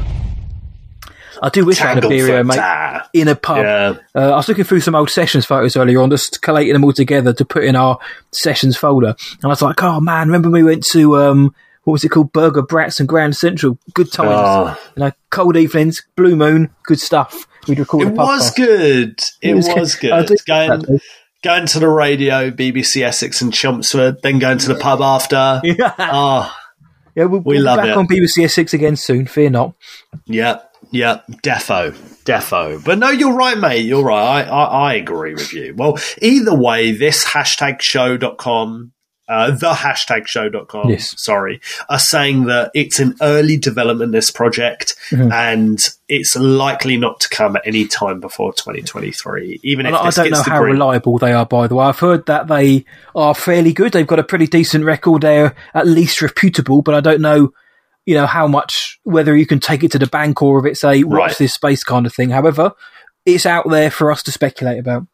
I do wish I had a
Tanglefoot
beer here, mate. In a pub.
Yeah.
Uh, I was looking through some old sessions photos earlier on, just collating them all together to put in our sessions folder. And I was like, oh man, remember we went to, um, what was it called? Burger Brats and Grand Central. Good times.
Oh.
You know, cold evenings, blue moon, good stuff. We'd record
It was good. It, was, <laughs> good.
I do-
Going, going to the radio, BBC Essex and Chelmsford, then going to the pub after. <laughs>
Yeah,
Oh,
yeah we'll,
We
we'll
love
be back
it.
on BBC Essex again soon. Fear not.
yeah, yeah, defo, defo. But no, you're right, mate. You're right. I, I, I agree with you. Well, either way, this hashtag show.com, uh, the hashtag show.com,
Yes.
sorry, are saying that it's an early development, this project,
Mm-hmm.
and it's likely not to come at any time before 2023. Even if
I don't know how
green-
reliable they are, by the way. I've heard that they are fairly good. They've got a pretty decent record. They're at least reputable, but I don't know, you know, how much, whether you can take it to the bank or if it's a watch
Right.
this space kind of thing. However, it's out there for us to speculate about.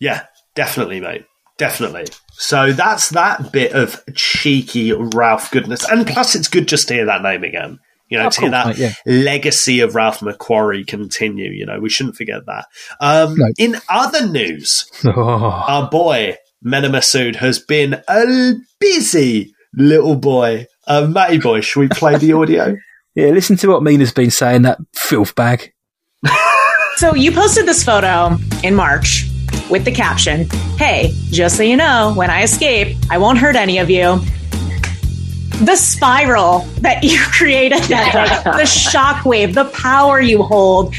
Yeah, definitely, mate. Definitely. So that's that bit of cheeky Ralph goodness. And plus, it's good just to hear that name again. You know, to hear
course,
that
mate,
legacy of Ralph McQuarrie continue. You know, we shouldn't forget that. Um,
No.
In other news,
Oh, <laughs>
our boy, Mena Massoud, has been a busy, little boy. Uh, Matty boy, should we play the audio? <laughs>
Yeah, listen to what Mena's been saying, that filth bag. <laughs>
So you posted this photo in March with the caption, Hey, just so you know, when I escape, I won't hurt any of you. The spiral that you <laughs> created that day, the shockwave, the power you hold.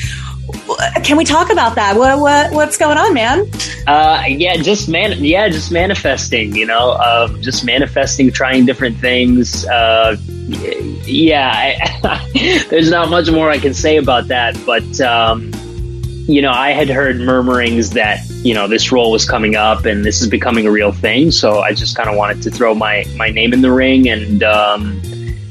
Can we talk about that? What, what what's going on, man?
Uh, yeah, just man, yeah, just manifesting. You know, uh, just manifesting, trying different things. Uh, yeah, I, <laughs> there's not much more I can say about that, but um, you know, I had heard murmurings that you know this role was coming up and this is becoming a real thing. So I just kind of wanted to throw my my name in the ring and. Um,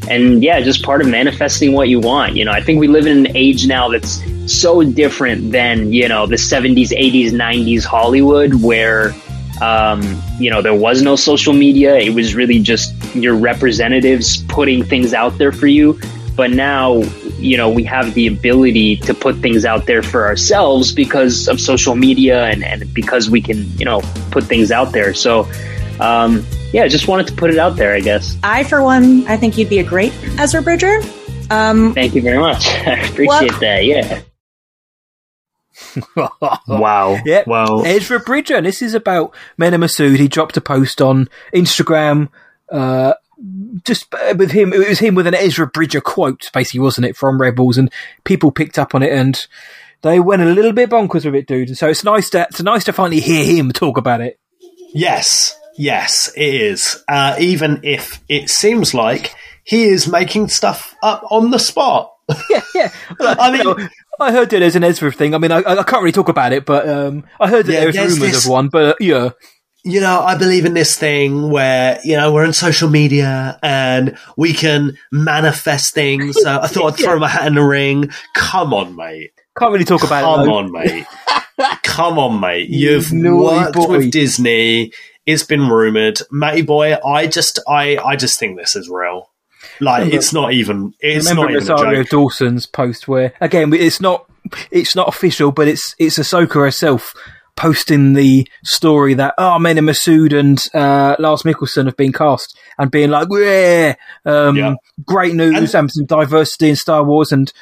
and yeah, just part of manifesting what you want. You know, I think we live in an age now that's so different than you know the 70s, 80s, 90s Hollywood, where um, you know there was no social media. It was really just your representatives putting things out there for you. But now, you know, we have the ability to put things out there for ourselves because of social media and, and because we can, you know, put things out there. So, um, yeah, just wanted to put it out there, I guess.
I, for one, I think you'd be a great Ezra Bridger. Um,
Thank you very much. <laughs> I appreciate
Well-
that. Yeah. <laughs>
Wow.
Yeah.
Well,
Ezra Bridger. And this is about Mena Massoud. He dropped a post on Instagram. Uh, just uh, with him, it was him with an Ezra Bridger quote, basically, wasn't it, from Rebels? And people picked up on it and they went a little bit bonkers with it, dude. And so it's nice to it's nice to finally hear him talk about it.
yes, yes, it is. Uh, even if it seems like he is making stuff up on the spot.
yeah, yeah. <laughs>
I mean-
I heard that there's an Ezra thing. I mean, I, I can't really talk about it, but um, I heard that
Yeah,
there's
there's
rumours
this-
of one. But uh, yeah,
you know, I believe in this thing where, you know, we're on social media and we can manifest things. So I thought I'd <laughs> throw my hat in the ring. Come on, mate.
can't really talk about
Come
it. though.
on, mate. <laughs> Come on, mate.
You
You've
naughty
worked
boy.
with Disney. It's been rumored. Matty boy, I just, I, I just think this is real. Like,
Remember-
it's not even, it's
Remember
not even a
Rosario
joke.
Dawson's post where again it's not it's not official, but it's it's Ahsoka herself posting the story that oh Mena Massoud and uh, Lars Mikkelsen have been cast and being like yeah, um,
Yeah.
great news and, some diversity in Star Wars and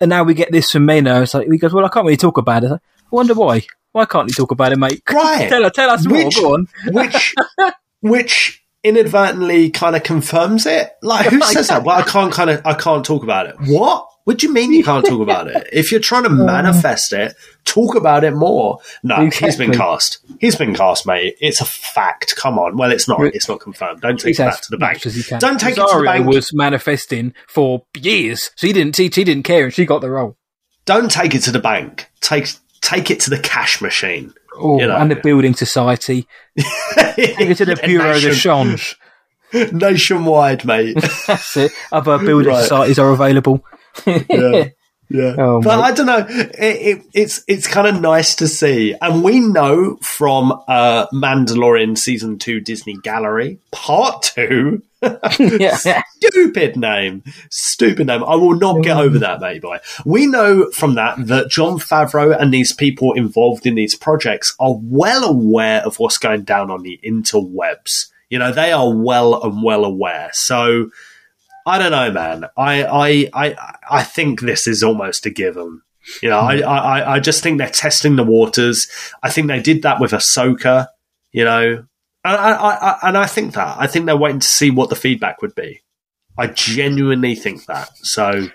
and now we get this from Mena. It's like he goes well I can't really talk about it. I wonder why. Why can't you talk about it, mate?
Right.
tell, tell us more.
Which-
Go on.
which <laughs> which inadvertently kind of confirms it. Like who <laughs> says that? Well, I can't kind of I can't talk about it. What? What do you mean you can't talk about it? If you're trying to <laughs> manifest it, talk about it more. No, he's been cast. He's been cast, mate. It's a fact. Come on. Well, it's not. It's not confirmed. Don't take it to the bank.
as he can.
Don't take it to the bank.
was manifesting for years. She didn't. She, she didn't care, and she got the role.
Don't take it to the bank. Take take it to the cash machine.
Oh,
You know.
and the building society. <laughs> Take it to the
A
Bureau de Change. <laughs>
nationwide, mate.
That's it. Other building
Right.
societies are available.
yeah. <laughs> Yeah,
Oh,
but
mate.
I don't know. It, it, it's it's kind of nice to see, and we know from uh, Mandalorian season two Disney Gallery part two. <laughs>
Yeah.
Stupid name, stupid name. I will not get over that, mate. Boy, we know from that that Jon Favreau and these people involved in these projects are well aware of what's going down on the interwebs. You know, they are well and well aware. So I don't know, man. I I I I think this is almost a given. You know, I, hmm. I I just think they're testing the waters. I think they did that with Ahsoka. You know, and I, I, I and I think that I think they're waiting to see what the feedback would be. I genuinely think that. So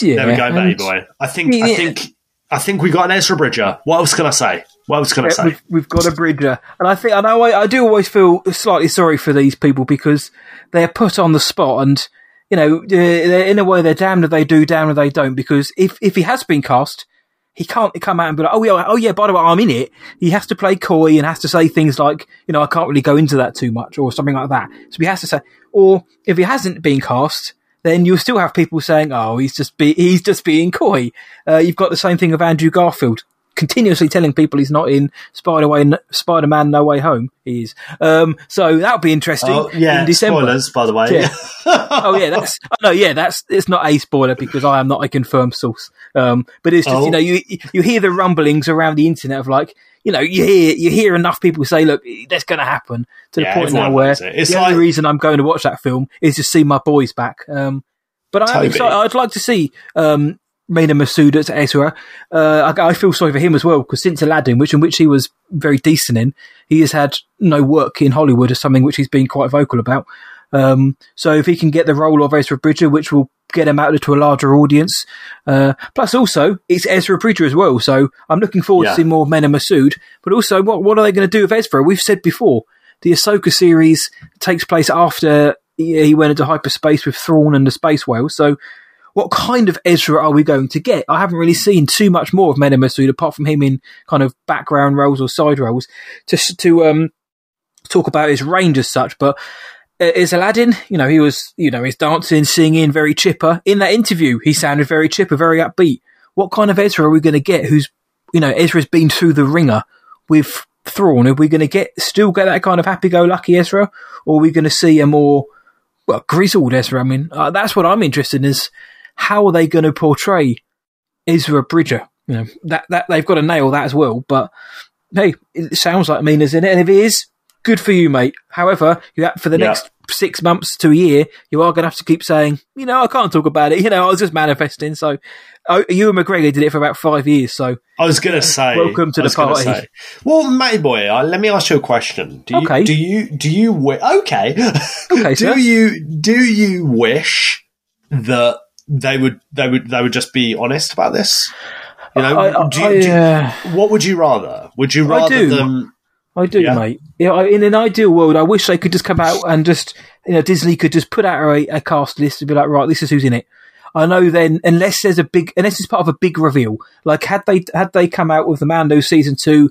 yeah.
there we go, baby boy. I think I think I think we got an Ezra Bridger. What else can I say? What else can I say?
we've, we've got a bridger, and I think I know I, I do always feel slightly sorry for these people because they're put on the spot, and you know, in a way, they're damned if they do, damned if they don't. Because if if he has been cast, he can't come out and be like, oh yeah, oh yeah, by the way, I'm in it. He has to play coy and has to say things like, you know, I can't really go into that too much or something like that. So he has to say, or if he hasn't been cast, then you'll still have people saying, oh, he's just be, he's just being coy. Uh, you've got the same thing of Andrew Garfield continuously telling people he's not in Spider-Man, Spider-Man No Way Home. He is. Um, so that'll be interesting.
Oh yeah,
in December.
spoilers by the way.
Yeah. <laughs> oh yeah, that's oh, no, yeah, that's it's not a spoiler because I am not a confirmed source. Um, but it's just
Oh.
you know you you hear the rumblings around the internet of like you know, you hear you hear enough people say, "Look, that's going to happen." To the
Yeah,
point now where
it. It's
the
like-
only reason I'm going to watch that film is to see my boys back. Um, but excited. I'd like to see um, Mena Massoud as Ezra. Uh, I, I feel sorry for him as well because since Aladdin, which in which he was very decent in, he has had no work in Hollywood as something which he's been quite vocal about. Um, so if he can get the role of Ezra Bridger, which will get him out to a larger audience, uh, plus also it's Ezra Bridger as well. So I'm looking forward
Yeah.
to seeing more of Mena Massoud. But also, what what are they going to do with Ezra? We've said before the Ahsoka series takes place after he went into hyperspace with Thrawn and the space whale. So what kind of Ezra are we going to get? I haven't really seen too much more of Mena Massoud apart from him in kind of background roles or side roles to to um talk about his range as such. But is Aladdin, you know, he was, you know, he's dancing, singing, very chipper. In that interview, he sounded very chipper, very upbeat. What kind of Ezra are we going to get? Who's, you know, Ezra's been through the ringer with Thrawn. Are we going to get still get that kind of happy-go-lucky Ezra, or are we going to see a more well grizzled Ezra? I mean, uh, that's what I'm interested in. Is how are they going to portray Ezra Bridger? You know, that that they've got to nail that as well. But hey, it sounds like Mena's in it, and if it is, good for you, mate. However, you have, for the
Yeah.
next six months to a year, you are going to have to keep saying, you know, I can't talk about it. <laughs> You know, I was just manifesting. So, oh, Ewan McGregor did it for about five years. So,
I was going to say,
Welcome to the party.
say. Well, Matty boy, uh, let me ask you a question. Do you,
Okay.
Do you do you wi- okay? <laughs>
Okay,
do
sir.
you do you wish that they would they would they would just be honest about this? You know,
I- I-
do
I,
do
uh,
what would you rather? Would you rather them?
I do,
Yeah.
mate. Yeah, I- in an ideal world, I wish they could just come out and just, you know, Disney could just put out a, a cast list and be like, right, this is who's in it. I know then, unless there's a big, unless it's part of a big reveal, like had they, had they come out with the Mando season two,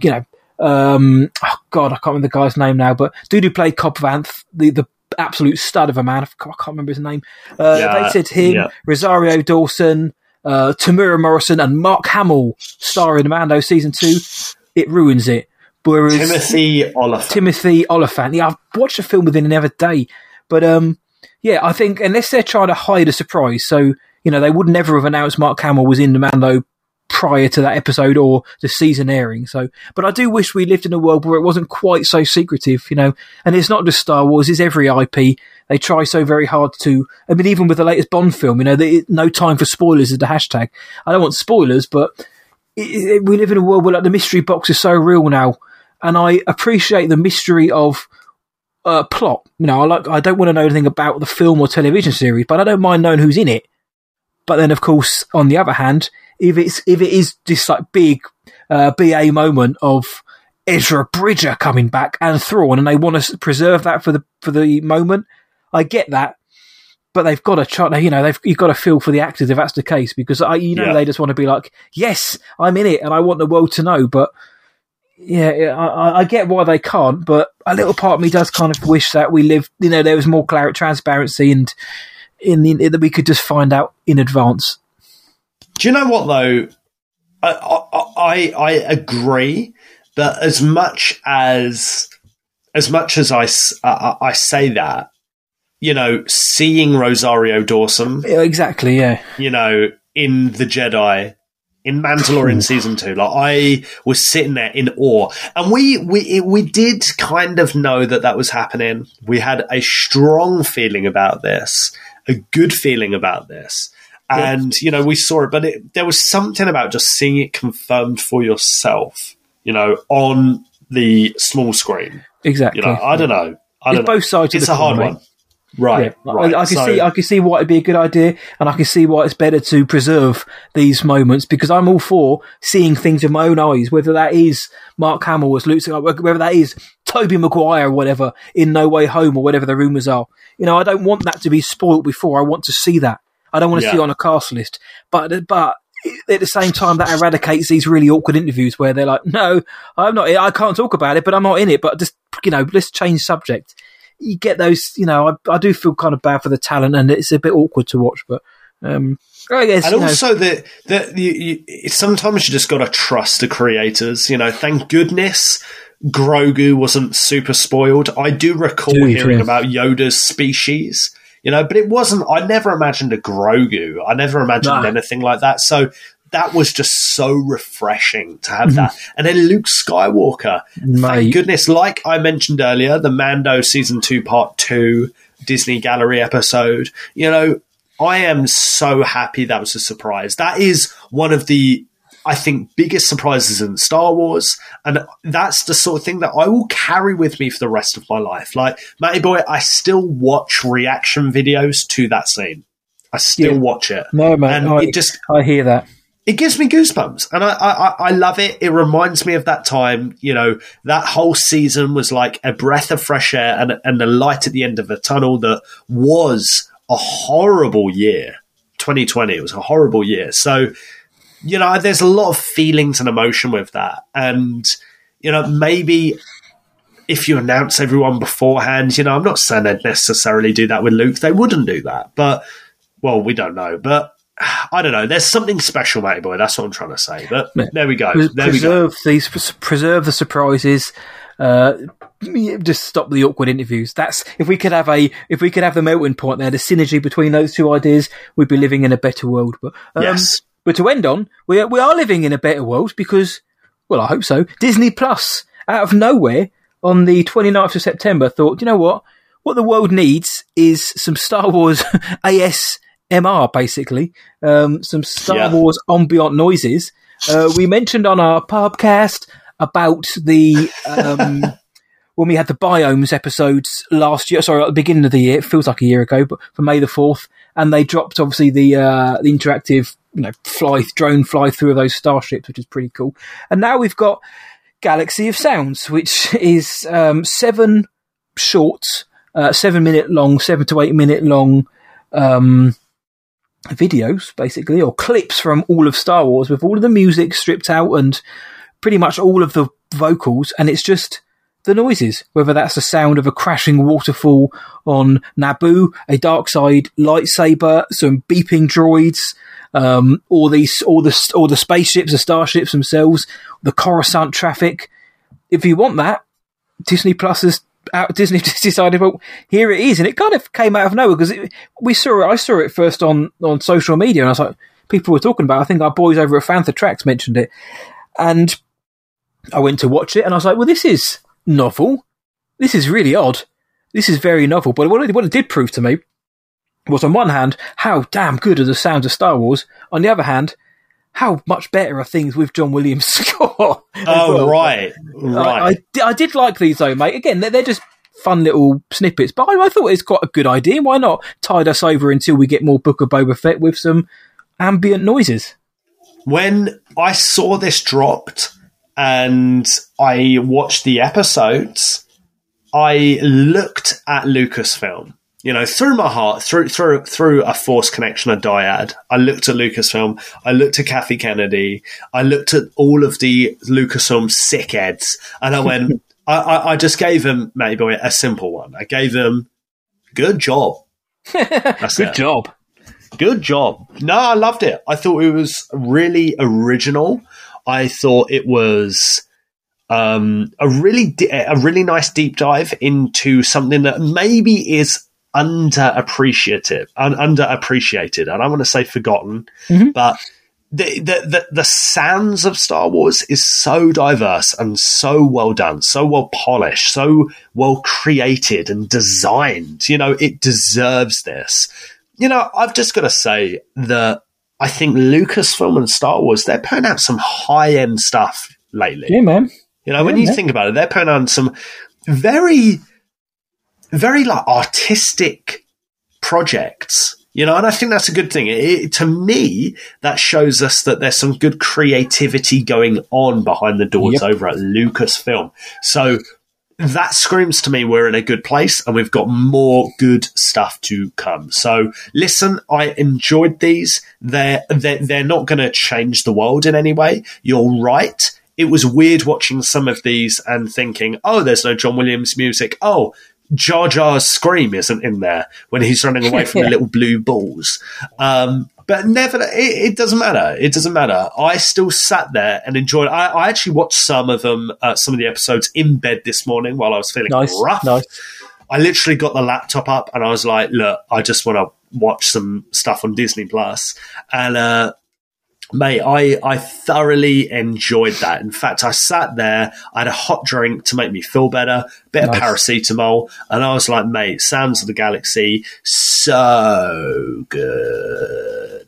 you know, um, oh God, I can't remember the guy's name now, but dude who played Cobb Vanth, the, the absolute stud of a man, I can't remember his name. Uh,
Yeah,
they said him,
yeah.
Rosario Dawson, uh, Temuera Morrison and Mark Hamill starring in Mando season two, it ruins it. Whereas
Timothy Olyphant.
Timothy Olyphant. Yeah, I've watched the film within another day. But um, yeah, I think unless they're trying to hide a surprise, so you know they would never have announced Mark Hamill was in the Mando prior to that episode or the season airing. So, but I do wish we lived in a world where it wasn't quite so secretive, you know. And it's not just Star Wars; it's every IP. They try so very hard to. I mean, even with the latest Bond film, you know, the, no time for spoilers is the hashtag. I don't want spoilers, but it, it, we live in a world where like the mystery box is so real now, and I appreciate the mystery of uh, plot. You know, I like I don't want to know anything about the film or television series, but I don't mind knowing who's in it. But then, of course, on the other hand, if it's if it is this like big uh, BA moment of Ezra Bridger coming back and Thrawn, and they want to preserve that for the for the moment, I get that. But they've got to try. You know, they've you've got to feel for the actors if that's the case, because I, you know,
Yeah.
they just want to be like, "Yes, I'm in it, and I want the world to know." But yeah, I, I- get why they can't, but a little part of me does kind of wish that we lived, you know, there was more clarity, transparency and in the, that we could just find out in advance.
Do you know what though? I I, I I agree, but as much as as much as I I say that, you know, seeing Rosario Dawson,
exactly, yeah.
you know, in the Jedi. In Mandalorian season two, like I was sitting there in awe, and we we we did kind of know that that was happening. We had a strong feeling about this, a good feeling about this, and you know we saw it. But it, there was something about just seeing it confirmed for yourself, you know, on the small screen.
Exactly.
You know, I don't know. I don't know.
both sides of
It's a hard
coin,
one. Right?
Yeah,
right.
I, I can
So-
see, I can see why it'd be a good idea, and I can see why it's better to preserve these moments because I'm all for seeing things with my own eyes, whether that is Mark Hamill as Luke, Skywalker, whether that is Tobey Maguire or whatever in No Way Home or whatever the rumours are. You know, I don't want that to be spoilt before. I want to see that. I don't want to
Yeah.
see it on a cast list, but but. At the same time, that eradicates these really awkward interviews where they're like, "No, I'm not. I can't talk about it, but I'm not in it. But just you know, let's change subject." You get those, you know, I, I do feel kind of bad for the talent and it's a bit awkward to watch, but, um, I guess,
and
know,
also that that you, you, sometimes you just got to trust the creators. You know, thank goodness Grogu wasn't super spoiled. I do recall
Dude,
hearing
yeah.
about Yoda's species. You know, but it wasn't. I never imagined a Grogu. I never imagined
Nah.
anything like that. So that was just so refreshing to have that. Mm-hmm. And then Luke Skywalker,
Mate.
thank goodness, like I mentioned earlier, the Mando season two, part two Disney Gallery episode. You know, I am so happy that was a surprise. That is one of the I think biggest surprises in Star Wars, and that's the sort of thing that I will carry with me for the rest of my life. Like Matty Boy, I still watch reaction videos to that scene. I still
Yeah.
watch it.
No, man,
and
I,
it just
I hear that.
It gives me goosebumps and I, I, I- love it. It reminds me of that time, you know, that whole season was like a breath of fresh air and, and the light at the end of the tunnel that was a horrible year. 2020, it was a horrible year. So, you know, there's a lot of feelings and emotion with that. And, you know, maybe if you announce everyone beforehand, you know, I'm not saying they'd necessarily do that with Luke. They wouldn't do that. But, well, we don't know. But I don't know. There's something special, matey boy. That's what I'm trying to say. But there we go. There we go.
preserve these, preserve the surprises. Uh, just stop the awkward interviews. That's if we could have a if we could have the melting point there, the synergy between those two ideas, we'd be living in a better world. But um,
Yes.
but to end on, we are, we are living in a better world because, well, I hope so. Disney Plus, out of nowhere, on the 29th of September, thought, you know what? What the world needs is some Star Wars <laughs> ASMR, basically. Um, some Star
Yeah.
Wars ambient noises. Uh, we mentioned on our podcast about the. Um, <laughs> when we had the biomes episodes last year, sorry, at the beginning of the year, it feels like a year ago, but for May the 4th, and they dropped obviously the, uh, the interactive, you know, fly, drone fly through of those starships, which is pretty cool. And now we've got Galaxy of Sounds, which is, um, seven shorts, uh, seven minute long, seven to eight minute long, um, videos, basically, or clips from all of Star Wars with all of the music stripped out and pretty much all of the vocals, and it's just the noises, whether that's the sound of a crashing waterfall on Naboo, a dark side lightsaber, some beeping droids, um, all these, all the, all the spaceships, the starships themselves, the Coruscant traffic. If you want that, Disney Plus has out, Disney <laughs> just decided, well, here it is, and it kind of came out of nowhere because we saw it. I saw it first on on social media, and I was like, people were talking about. it. I think our boys over at Fantha Tracks mentioned it, and I went to watch it, and I was like, well, this is novel. This is really odd. This is very novel. But what it, what it did prove to me was, on one hand, how damn good are the sounds of Star Wars. On the other hand, how much better are things with John Williams' <laughs> score.
Oh, <laughs>
well.
right.
I,
Right.
I, di- I did like these though, mate. Again, they're, they're just fun little snippets, but I, I thought it's quite a good idea. Why not tide us over until we get more Book of Boba Fett with some ambient noises?
when I saw this dropped and I watched the episodes, I looked at Lucasfilm. You know, through my heart, through through through a force connection, a dyad. I looked at Lucasfilm. I looked at Kathy Kennedy. I looked at all of the Lucasfilm sick heads, and I <laughs> went. I, I, I just gave them maybe a simple one. I gave them good job. That's
Good
it.
job.
Good job. No, I loved it. I thought it was really original. I thought it was um, a really di- a really nice deep dive into something that maybe is underappreciated, un- underappreciated. I don't want to say forgotten, mm-hmm. but the, the the the sounds of Star Wars is so diverse and so well done, so well polished, so well created and designed. You know, it deserves this. You know, I've just got to say that I think Lucasfilm and Star Wars they're putting out some high end stuff lately.
Yeah, man.
You know, when you
man.
think about it, they're putting on some very, very like artistic projects. You know, and I think that's a good thing. It, it- to me, that shows us that there's some good creativity going on behind the doors
Yep.
over at Lucasfilm. So that screams to me we're in a good place and we've got more good stuff to come. So listen, I enjoyed these. They're they're, they're not going to change the world in any way. You're right. It was weird watching some of these and thinking, oh, there's no John Williams music. Oh, Jar Jar's scream isn't in there when he's running away from the <laughs> little blue balls. Um, but never, it, it doesn't matter. It doesn't matter. I still sat there and enjoyed. I, I actually watched some of them, uh, some of the episodes in bed this morning while I was feeling
Nice,
rough.
nice.
I literally got the laptop up and I was like, look, I just want to watch some stuff on Disney Plus. And uh, Mate, I, I thoroughly enjoyed that. In fact, I sat there, I had a hot drink to make me feel better, bit
Nice.
of paracetamol, and I was like, mate, Sounds of the Galaxy, so good.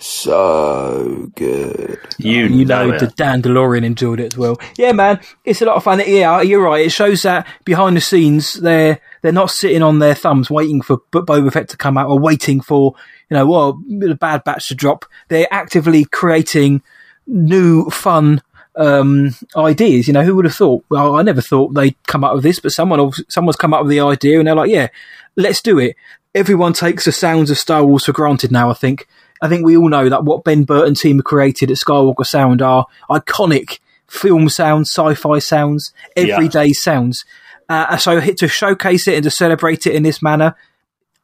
So good.
You,
you know,
know,
the Dandalorian enjoyed it as well. Yeah, man, it's a lot of fun. Yeah, you're right. It shows that behind the scenes, they're they're not sitting on their thumbs waiting for B- Boba Fett to come out or waiting for you know, well, the Bad Batch to drop. They're actively creating new, fun um, ideas. You know, who would have thought? Well, I never thought they'd come up with this, but someone someone's come up with the idea, and they're like, yeah, let's do it. Everyone takes the sounds of Star Wars for granted now. I think. I think we all know that what Ben Burton team have created at Skywalker Sound are iconic film sounds, sci-fi sounds,
Yeah.
everyday sounds. Uh, so to showcase it and to celebrate it in this manner,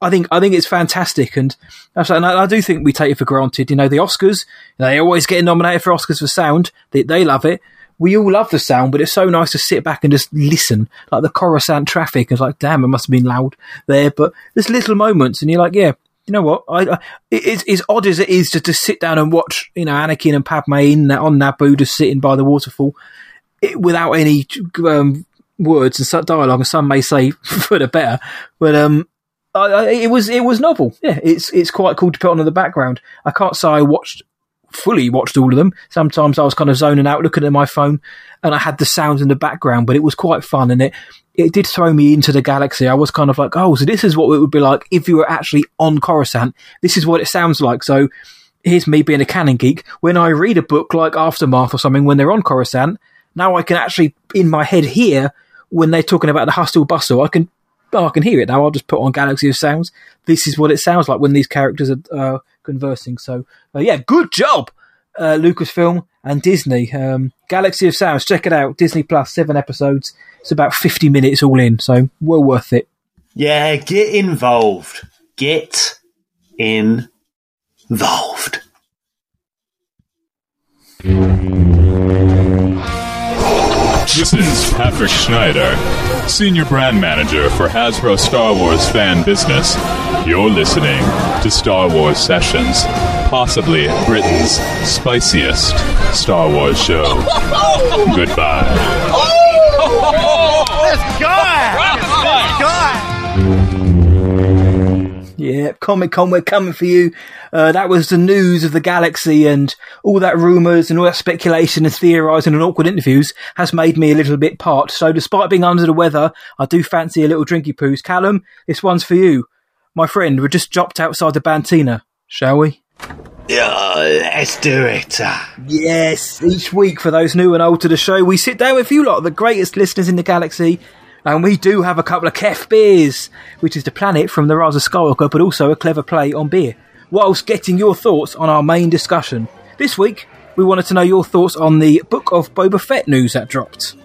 I think I think it's fantastic, and and I, I do think we take it for granted. You know, the Oscars they always get nominated for Oscars for sound. They, they love it. We all love the sound, but it's so nice to sit back and just listen. Like the Coruscant traffic, it's like, damn, it must have been loud there. But there's little moments, and you're like, yeah, you know what? I, I it, it's odd as it is to just sit down and watch, you know, Anakin and Padme in on Naboo, just sitting by the waterfall, it, without any um, words and dialogue, and some may say <laughs> for the better, but um, It was it was novel. Yeah, it's it's quite cool to put on in the background. I can't say I watched fully watched all of them. Sometimes I was kind of zoning out, looking at my phone, and I had the sounds in the background, but it was quite fun, and it it did throw me into the galaxy. I was kind of like, oh, so this is what it would be like if you were actually on Coruscant. This is what it sounds like. So here's me being a canon geek. When I read a book like Aftermath or something, when they're on Coruscant, now I can actually in my head hear when they're talking about the hustle bustle. I can oh, I can hear it now. I'll just put on Galaxy of Sounds. This is what it sounds like when these characters are uh, conversing. So uh, yeah, good job, uh, Lucasfilm and Disney. Um, Galaxy of Sounds, check it out. Disney Plus, seven episodes. It's about fifty minutes all in, so well worth it.
Yeah, get involved. Get involved.
This is Patrick Schneider, Senior Brand Manager for Hasbro Star Wars Fan Business. You're listening to Star Wars Sessions, possibly Britain's spiciest Star Wars show. <laughs> Goodbye.
Let's go! Let's go!
Yeah, Comic Con, we're coming for you. Uh, that was the news of the galaxy and all that rumours and all that speculation and theorising and awkward interviews has made me a little bit part. So despite being under the weather, I do fancy a little drinky poos. Callum, this one's for you. My friend, we're just dropped outside the Bantina, shall we?
Yeah, let's do it.
Yes, each week for those new and old to the show, we sit down with you lot, the greatest listeners in the galaxy, and we do have a couple of Kef beers, which is the planet from the Rise of Skywalker, but also a clever play on beer, whilst getting your thoughts on our main discussion. This week, we wanted to know your thoughts on the Book of Boba Fett news that dropped.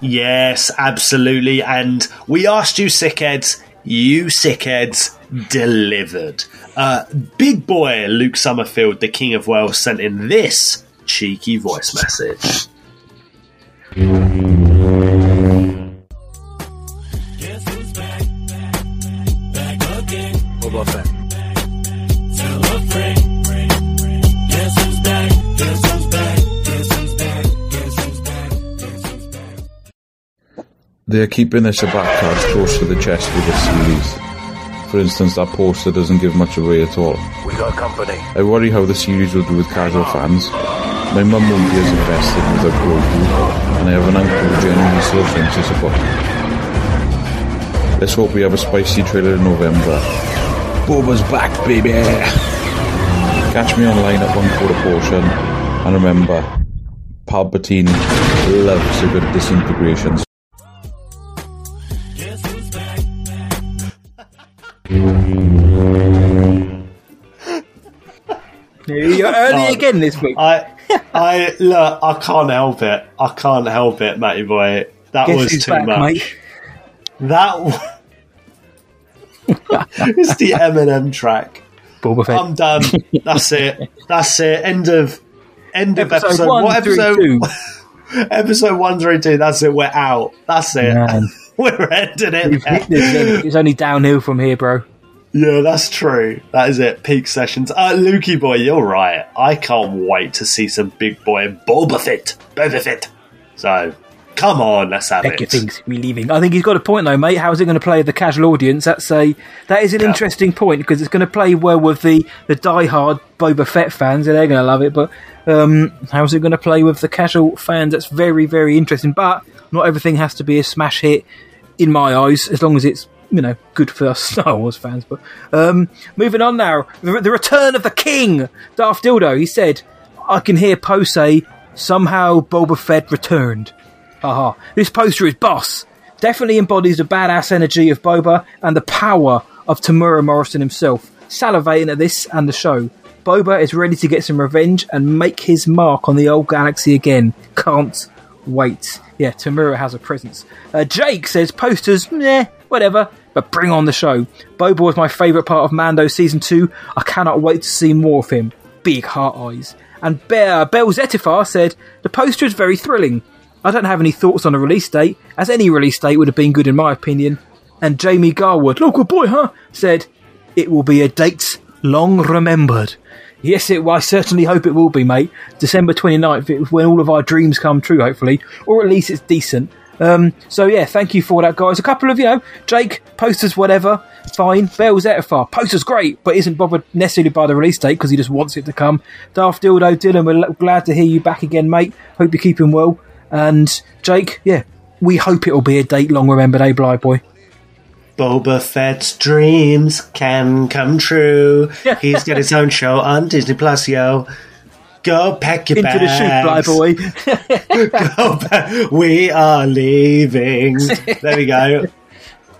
Yes, absolutely. And we asked you, sickheads. You sickheads delivered. Uh, big boy Luke Summerfield, the King of Wales, sent in this cheeky voice message.
Fett.
They're keeping their Sabacc cards close to the chest with the series. For instance, that poster doesn't give much away at all.
We got company.
I worry how the series will do with casual fans. My mum won't be as invested without Grogu, and I have an uncle who genuinely still thinks it's a book. Let's hope we have a spicy trailer in November. Boba's back, baby! Catch me online at one quarter portion, and remember, Palpatine loves a good disintegration.
You're early
Oh.
again this week.
I, I look, I can't help it. I can't help it, Matty boy. That
Guess
was too
back,
much.
mate?
That w- <laughs> it's the Eminem track. I'm done. That's it. That's it. End of end of
Episode
episode.
one
what episode? <laughs> episode one through two. That's it. We're out. That's it.
Man. <laughs>
We're ending it.
We've
there.
hit this end. It's only downhill from here, bro.
Yeah, that's true. That is it. Peak sessions. Uh, Lukey boy, you're right. I can't wait to see some big boy Boba Fett. Boba Fett. So, come on, let's have
Becky
it.
leaving. I think he's got a point though, mate. How is it going to play with the casual audience? That's a that is an interesting point because it's going to play well with the the diehard Boba Fett fans. They're going to love it, but um, how's it going to play with the casual fans? That's very very interesting. But not everything has to be a smash hit in my eyes, as long as it's you know good for us <laughs> Star Wars fans. But um, moving on now, the, the return of the King, Darth Dildo. He said, "I can hear Poe say somehow Boba Fett returned." Haha. This poster is boss. Definitely embodies the badass energy of Boba and the power of Temuera Morrison himself. Salivating at this and the show. Boba is ready to get some revenge and make his mark on the old galaxy again. Can't wait. Yeah, Temuera has a presence. Uh, Jake says posters, meh, whatever, but bring on the show. Boba was my favourite part of Mando season 2. I cannot wait to see more of him. Big heart eyes. And Bear, uh, Bell Zettifar said, the poster is very thrilling. I don't have any thoughts on a release date, as any release date would have been good in my opinion. And Jamie Garwood, oh, local boy, huh? said, it will be a date long remembered. Yes, it, well, I certainly hope it will be, mate. December 29th, it, when all of our dreams come true, hopefully. Or at least it's decent. Um, so, yeah, thank you for that, guys. A couple of, you know, Jake, posters, whatever, fine. Bell Zettifar, posters great, but isn't bothered necessarily by the release date because he just wants it to come. Darth Dildo, Dylan, we're glad to hear you back again, mate. Hope you're keeping well. And Jake, yeah, we hope it'll be a date long remembered, eh, Bly Boy?
Boba Fett's dreams can come true. He's got his own <laughs> show on Disney Plus, yo. Go pack your
Into the
bags.
shoot, Bly Boy.
Go pack- we are leaving. There we go.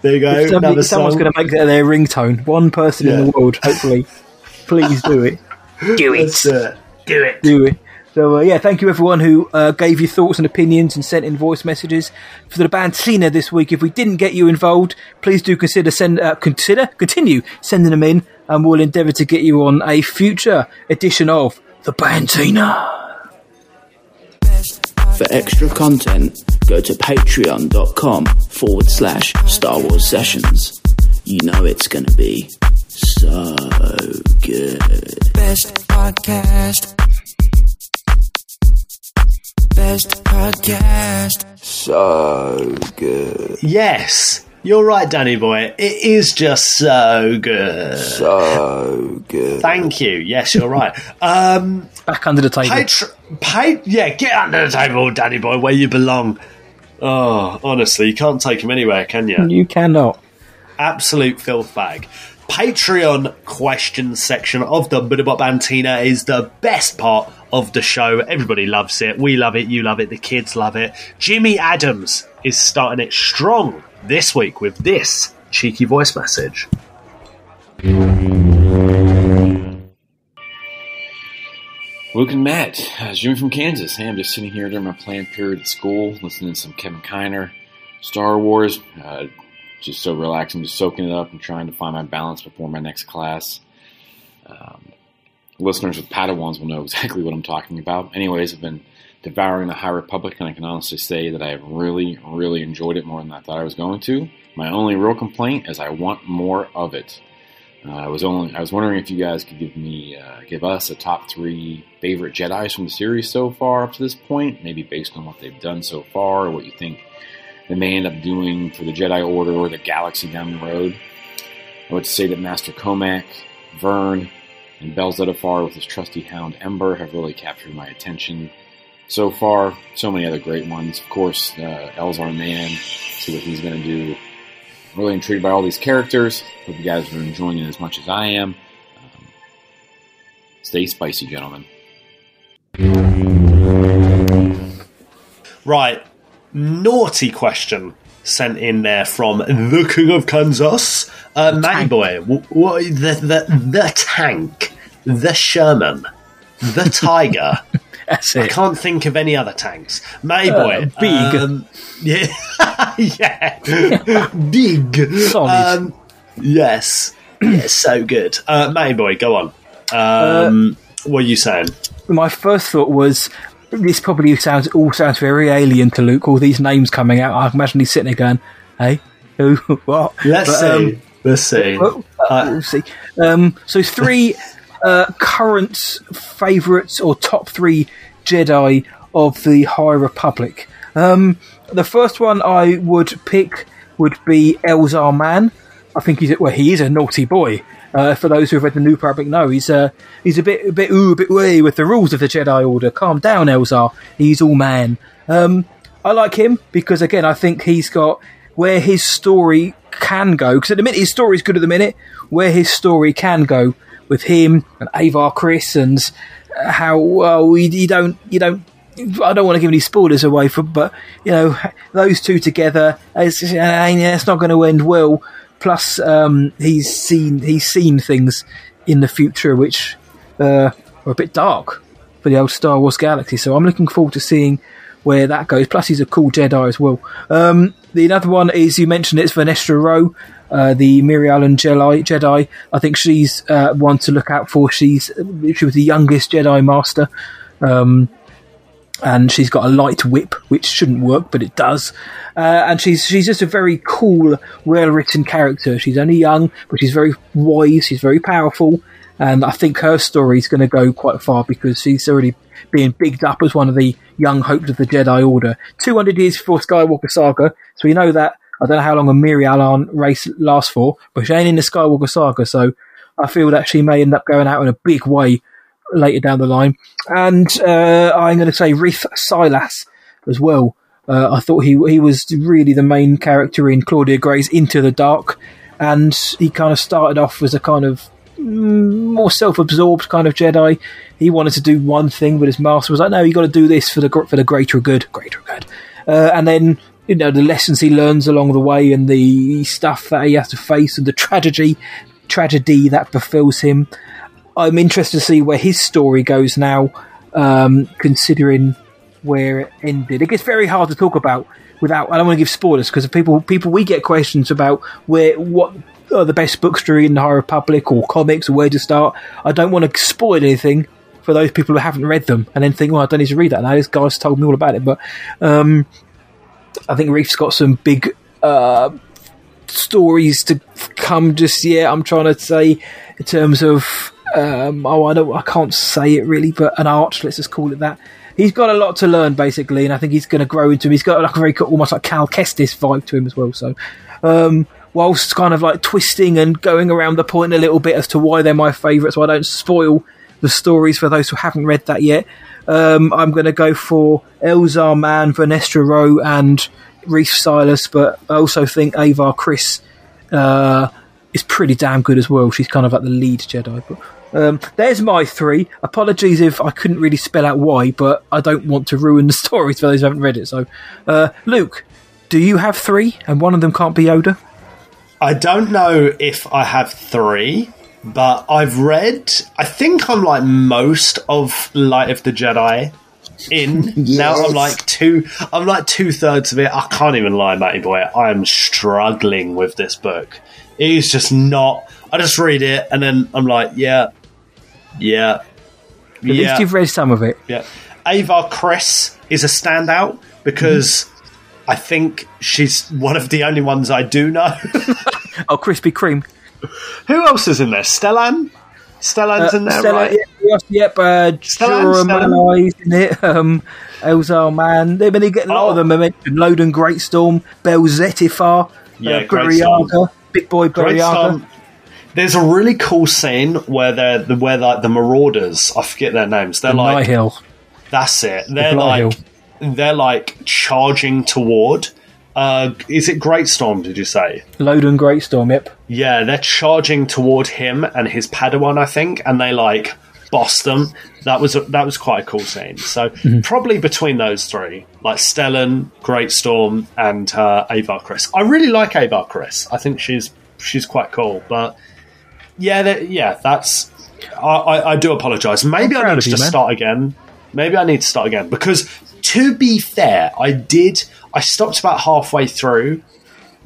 There you go.
If somebody-
Another
someone's going to make that their ringtone. One person in the world, hopefully. Please do it. <laughs> Do it.
Let's do it. Do it.
Do it. So uh, yeah, thank you everyone who uh, gave your thoughts and opinions and sent in voice messages for the Bantina this week. If we didn't get you involved, please do consider send uh, consider continue sending them in, and we'll endeavour to get you on a future edition of the Bantina.
For extra content, go to patreon.com forward slash Star Wars Sessions. You know it's going to be so good.
Best podcast. Best podcast.
So good.
Yes, you're right, Danny boy. It is just so good.
So good.
Thank you. Yes, you're right. Um,
Back under the table.
Patr- pa- yeah, get under the table, Danny boy, where you belong. Oh, honestly, you can't take him anywhere, can you?
You cannot.
Absolute filth bag. Patreon question section of the Budabop Antina is the best part of the show. Everybody loves it. We love it. You love it. The kids love it. Jimmy Adams is starting it strong this week with this cheeky voice message.
Luke and Matt, uh, Jimmy from Kansas. Hey, I'm just sitting here during my planned period at school, listening to some Kevin Kiner, Star Wars. Uh, just so relaxing, just soaking it up and trying to find my balance before my next class. Um, listeners with Padawans will know <laughs> exactly what I'm talking about. Anyways, I've been devouring the High Republic, and I can honestly say that I have really, really enjoyed it more than I thought I was going to. My only real complaint is I want more of it. Uh, I was only I was wondering if you guys could give me uh, give us a top three favorite Jedi's from the series so far up to this point, maybe based on what they've done so far, or what you think they may end up doing for the Jedi Order or the galaxy down the road. I would say that Master Cohmac, Vern, and Bell Zettifar with his trusty hound Ember have really captured my attention so far. So many other great ones. Of course, uh, Elzar Mann, see what he's going to do. Really intrigued by all these characters. Hope you guys are enjoying it as much as I am. Um, stay spicy, gentlemen.
Right. Naughty question sent in there from the King of Kansas. Uh, Matty Boy, wh- what, the, the, the tank, the Sherman, the Tiger. <laughs> I can't think of any other tanks. Mayboy.
Uh, big.
um, <laughs> yeah. yeah. big.
Solid.
Um, yes. yeah, so good. Uh, Matty Boy, go on. Um, what are you saying?
my first thought was this probably sounds all sounds very alien to Luke. All these names coming out. I imagine he's sitting there going, "Hey, who, <laughs> what?"
Let's
But, um,
see. Let's see.
Well, uh, we'll see. Um, so three <laughs> uh, current favourites or top three Jedi of the High Republic. Um, the first one I would pick would be Elzar Mann. I think he's well, he is a naughty boy. Uh, for those who have read the New Republic, know he's uh, he's a bit a bit ooh, a bit way with the rules of the Jedi Order. Calm down, Elzar. He's all man. Um, I like him because again, I think he's got where his story can go. Because at the minute, his story is good at the minute. Where his story can go with him and Avar Kriss and how well you, you don't you don't. I don't want to give any spoilers away for, but you know those two together, it's, it's not going to end well. Plus, um, he's seen he's seen things in the future which uh, are a bit dark for the old Star Wars galaxy. So I'm looking forward to seeing where that goes. Plus, he's a cool Jedi as well. Um, the other one is you mentioned it's Vernestra Rwoh, uh, the Mirialan Jedi. Jedi. I think she's uh, one to look out for. She's she was the youngest Jedi Master. Um, and she's got a light whip, which shouldn't work, but it does. Uh, and she's she's just a very cool, well written character. She's only young, but she's very wise. She's very powerful, and I think her story is going to go quite far because she's already being bigged up as one of the young hopes of the Jedi Order. Two hundred years before Skywalker Saga, so we know that. I don't know how long a Mirialan race lasts for, but she ain't in the Skywalker Saga, so I feel that she may end up going out in a big way later down the line. And uh, I'm going to say Reath Silas as well. Uh, I thought he he was really the main character in Claudia Gray's Into the Dark, and he kind of started off as a kind of mm, more self-absorbed kind of Jedi. He wanted to do one thing, but his master was like, "No, you got to do this for the for the greater good, greater good." Uh, and then you know the lessons he learns along the way, and the stuff that he has to face, and the tragedy tragedy that befills him. I'm interested to see where his story goes now, um, considering where it ended. It gets very hard to talk about without. I don't want to give spoilers because people people we get questions about where what are the best books to read in the High Republic or comics or where to start. I don't want to spoil anything for those people who haven't read them and then think, well, I don't need to read that now. This guy's told me all about it. But um, I think Reath's got some big uh, stories to come just yet. I'm trying to say in terms of um, oh, I don't, I can't say it really, but an arch. Let's just call it that. He's got a lot to learn basically, and I think he's going to grow into him. He's got like a very almost like Cal Kestis vibe to him as well. So, um, whilst kind of like twisting and going around the point a little bit as to why they're my favourite, so I don't spoil the stories for those who haven't read that yet. Um, I'm going to go for Elzar Mann, Vernestra Rwoh, and Reath Silas, but I also think Avar Kriss uh, is pretty damn good as well. She's kind of like the lead Jedi. But um, there's my three. Apologies if I couldn't really spell out why, but I don't want to ruin the <laughs> stories for those who haven't read it. So, uh, Luke, do you have three, and one of them can't be Yoda?
I don't know if I have three, but I've read. I think I'm like most of Light of the Jedi in <laughs> now. I'm like two. I'm like two thirds of it. I can't even lie, Matty boy. I am struggling with this book. It is just not. I just read it and then I'm like, yeah, yeah,
At least you've read some of it.
yeah. Avar Kriss is a standout because mm-hmm. I think she's one of the only ones I do know. <laughs>
Oh, Krispy Kreme. <laughs>
Who else is in there? Stellan. Stellan's in there,
Uh, Stella-
right?
Yep, yep uh,
Stellan.
In it. <laughs> Um, Elzar Mann. They they get a lot of them. I mentioned Loden Greatstorm, Bell Zettifar,
Yeah,
uh. Burryaga, Big Boy
Burryaga. There's a really cool scene where they're the where like the Marauders. I forget their names. They're
The
like
Nihil.
that's it. They're
Nihil.
like they're like charging toward. Uh, is it Greatstorm? Did you say?
Loden Greatstorm, yep.
Yeah, they're charging toward him and his Padawan, I think, and they like boss them. That was a, that was quite a cool scene. So probably between those three, like Stellan, Greatstorm, and uh, Avar Kriss. I really like Avar Kriss. I think she's she's quite cool. But yeah, that, yeah, that's. I, I, I do apologise. Maybe I need to
you,
start again. Maybe I need to start again because, to be fair, I did. I stopped about halfway through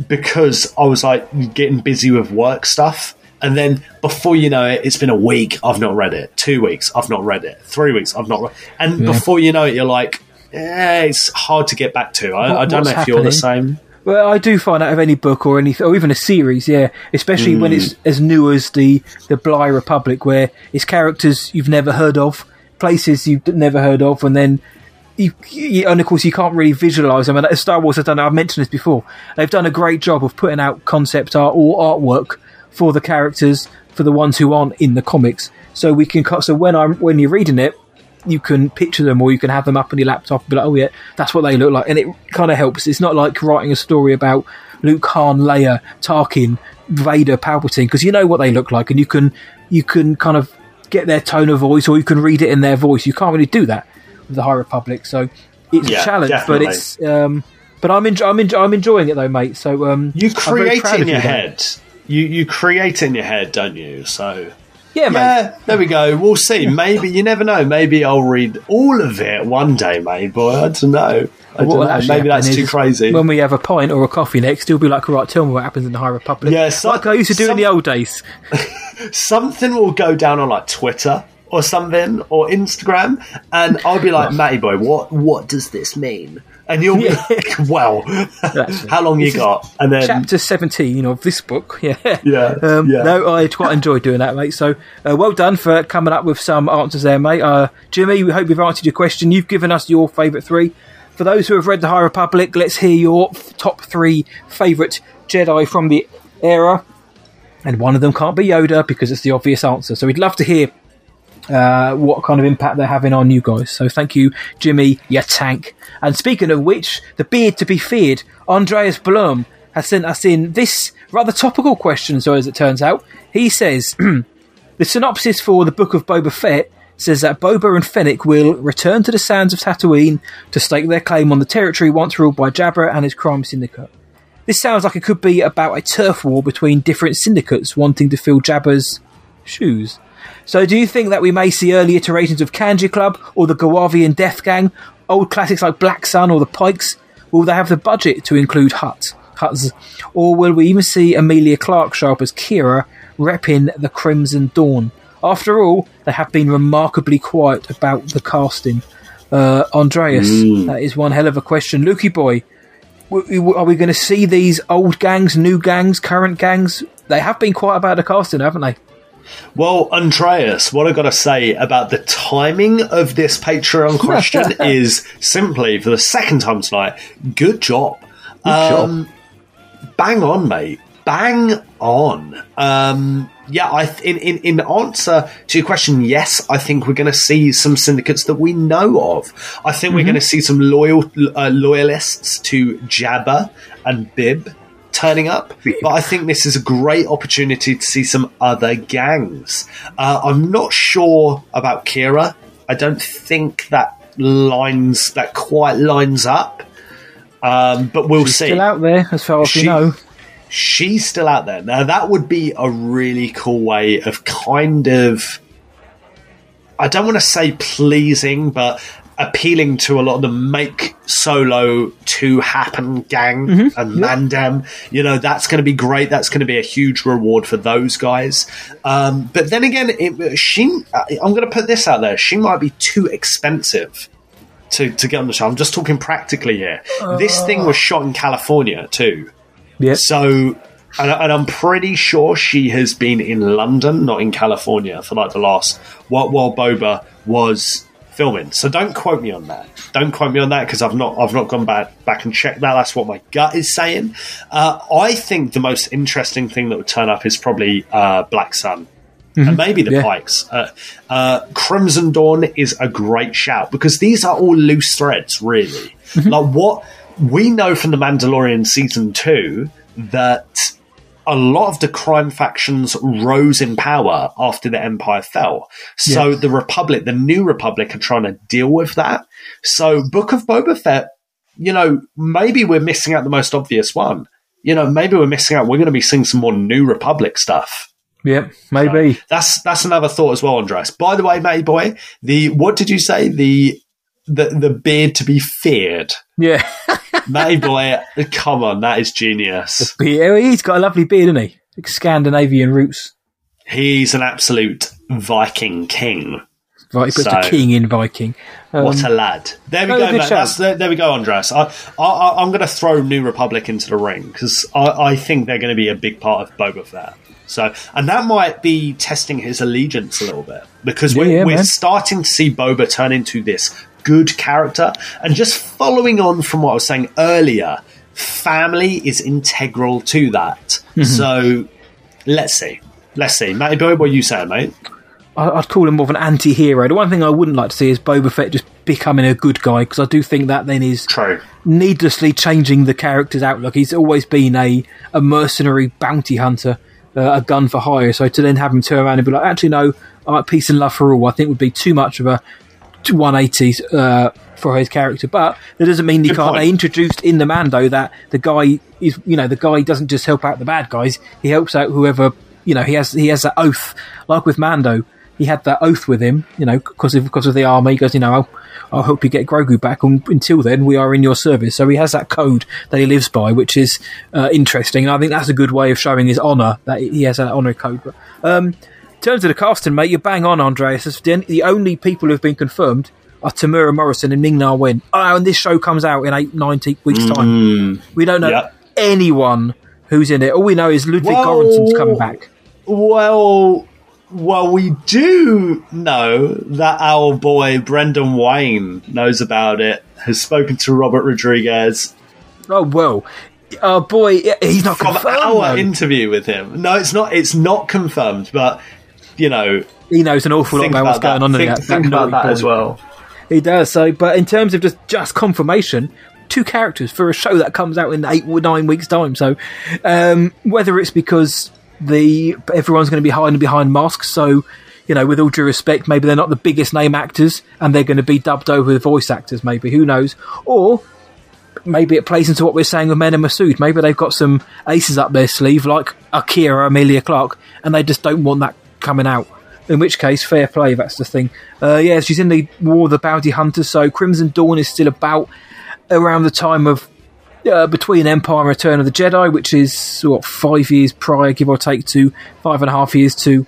because I was like getting busy with work stuff. And then before you know it, it's been a week. I've not read it. Two weeks. I've not read it. Three weeks. I've not read. And
Yeah.
before you know it, you're like, eh, it's hard to get back to. I,
What-
I don't know if you're the same.
Well, I do find out of any book or any, or even a series, yeah, especially when
Mm.
it's as new as the the Bly Republic, where it's characters you've never heard of, places you've never heard of, and then you, you and of course you can't really visualize them. And Star Wars have done. I've mentioned this before. They've done a great job of putting out concept art or artwork for the characters for the ones who aren't in the comics, so we can. So when I'm when you're reading it, you can picture them or you can have them up on your laptop and be like, oh yeah, that's what they look like. And it kind of helps. It's not like writing a story about Luke, Han, Leia, Tarkin, Vader, Palpatine, because you know what they look like and you can, you can kind of get their tone of voice or you can read it in their voice. You can't really do that the High Republic. So it's
Yeah,
a challenge,
definitely.
but it's, um, but I'm, enjo- I'm, enjo- I'm enjoying it though, mate. So, um,
You
I'm
create it in your
mate.
head. You you create in your head, don't you? So
Yeah, mate.
yeah, there we go. We'll see. <laughs> Maybe you never know. Maybe I'll read all of it one day, mate. Boy, I don't know. I don't know. Maybe that's too crazy.
When we have a pint or a coffee next, you'll be like, right, tell me what happens in the High Republic.
Yeah, so-
like I used to do in the old days. <laughs>
something will go down on like Twitter or something or Instagram, and I'll be like, Matty boy, what what does this mean? And you'll be like, <laughs> well, <laughs> how long you got? And then
chapter 17 of this book. <laughs> Yeah.
Yeah,
Um,
yeah.
No, I quite enjoyed doing that, mate. So uh, well done for coming up with some answers there, mate. Uh, Jimmy, we hope we've answered your question. You've given us your favourite three. For those who have read The High Republic, let's hear your f- top three favourite Jedi from the era. And one of them can't be Yoda because it's the obvious answer. So we'd love to hear uh, what kind of impact they're having on you guys. So thank you, Jimmy, your tank. And speaking of which, the beard to be feared, Andreas Blum has sent us in this rather topical question, so as it turns out. He says, <clears throat> the synopsis for the Book of Boba Fett says that Boba and Fennec will return to the sands of Tatooine to stake their claim on the territory once ruled by Jabba and his crime syndicate. This sounds like it could be about a turf war between different syndicates wanting to fill Jabba's shoes. So, do you think that we may see early iterations of Kanjiklub or the Guavian Death Gang, old classics like Black Sun or the Pikes? Will they have the budget to include Hutt, Hutts? Or will we even see Emilia Clarke show up as Qi'ra, repping the Crimson Dawn? After all, they have been remarkably quiet about the casting. Uh, Andreas,
Mm.
that is one hell of a question. Lukey boy, w- w- are we going to see these old gangs, new gangs, current gangs? They have been quiet about the casting, haven't they?
Well, Andreas, what I've got to say about the timing of this Patreon <laughs> question is simply, for the second time tonight, good job. um, Bang on, mate. Bang on. Um, yeah, I th- in, in in answer to your question, yes, I think we're going to see some syndicates that we know of. I think we're
Mhm.
going to see some loyal uh, loyalists to Jabba and Bib turning up, but I think this is a great opportunity to see some other gangs. Uh, I'm not sure about Qi'ra. I don't think that lines that quite lines up. Um, but we'll
She's
see.
Still out there, as far as
She-
we know.
She's still out there. Now, that would be a really cool way of kind of, I don't want to say pleasing, but appealing to a lot of the make solo to happen gang mm-hmm. and Mandem. You know, that's going to be great. That's going to be a huge reward for those guys. Um, but then again, it, uh, she, uh, I'm going to put this out there. She might be too expensive to, to get on the show. I'm just talking practically here. this thing was shot in California too.
Yeah.
So, and, and I'm pretty sure she has been in London, not in California, for like the last while, while Boba was filming. So don't quote me on that. Don't quote me on that because I've not I've not gone back back and checked that. That's what my gut is saying. Uh, I think the most interesting thing that would turn up is probably uh, Black Sun. And maybe the
Yeah.
Pikes. Uh, uh, Crimson Dawn is a great shout because these are all loose threads, really. Like what we know from the Mandalorian season two that a lot of the crime factions rose in power after the Empire fell. So
Yeah.
the Republic, the new Republic, are trying to deal with that. So Book of Boba Fett, you know, maybe we're missing out the most obvious one. You know, maybe we're missing out. We're going to be seeing some more New Republic stuff.
Yeah, maybe.
That's that's another thought as well, Andres. By the way, matey boy, the what did you say? The the the beard to be feared.
Yeah. <laughs>
matey boy, come on, that is genius.
Yeah, he's got a lovely beard, isn't he? Like Scandinavian roots.
He's an absolute Viking king.
Vi- He puts
So-
the king in Viking. Um,
what a lad! There we go. That's, there, there we go, Andres. I, I, I'm going to throw New Republic into the ring because I, I think they're going to be a big part of Boba Fett. So, and that might be testing his allegiance a little bit because we're,
yeah,
we're starting to see Boba turn into this good character. And just following on from what I was saying earlier, family is integral to that.
Mhm.
So, let's see. Let's see. Matty Boy, what are you saying, mate?
I- I'd call him more of an anti-hero. The one thing I wouldn't like to see is Boba Fett just becoming a good guy because I do think that then is
True.
needlessly changing the character's outlook. He's always been a, a mercenary bounty hunter, uh, a gun for hire. So to then have him turn around and be like, actually, no, I like peace and love for all, I think would be too much of a 180 uh, for his character. But that doesn't mean he
Good
can't.
point.
They introduced in the Mando that the guy is, you know, the guy doesn't just help out the bad guys. He helps out whoever, you know, he has he has that oath, like with Mando. He had that oath with him, you know, because of because of the army. He goes, you know, I'll, I'll help you get Grogu back. And until then, we are in your service. So he has that code that he lives by, which is uh, interesting. And I think that's a good way of showing his honour that he has that honour code. But, um, in terms of the casting, mate, you're bang on, Andreas. The, the only people who've been confirmed are Temuera Morrison and Ming Na Wen. Oh, and this show comes out in eight, 90 weeks' time.
Mm.
We don't know
Yep.
anyone who's in it. All we know is Ludwig
Well-
Göransson's coming back.
Well, well, we do know that our boy Brendan Wayne knows about it. Has spoken to Robert Rodriguez
Oh well, oh boy, he's not
from
confirmed.
our
though.
interview with him. No, it's not. It's not confirmed, but you know,
he knows an awful lot
Think
about what's
about
going
that.
on. in
Think-
that,
think about that as well.
He does. So, but in terms of just just confirmation, two characters for a show that comes out in eight or nine weeks' time. So, um, whether it's because the everyone's going to be hiding behind masks, so you know, with all due respect, maybe they're not the biggest name actors, and they're going to be dubbed over with voice actors. Maybe who knows? Or maybe it plays into what we're saying with Mena Massoud. Maybe they've got some aces up their sleeve, like Akira, Emilia Clarke, and they just don't want that coming out. In which case, fair play. That's the thing. Uh, yeah, she's in the War of the Bounty Hunters. So Crimson Dawn is still about around the time of uh, between Empire and Return of the Jedi, which is what five years prior, give or take, to five and a half years to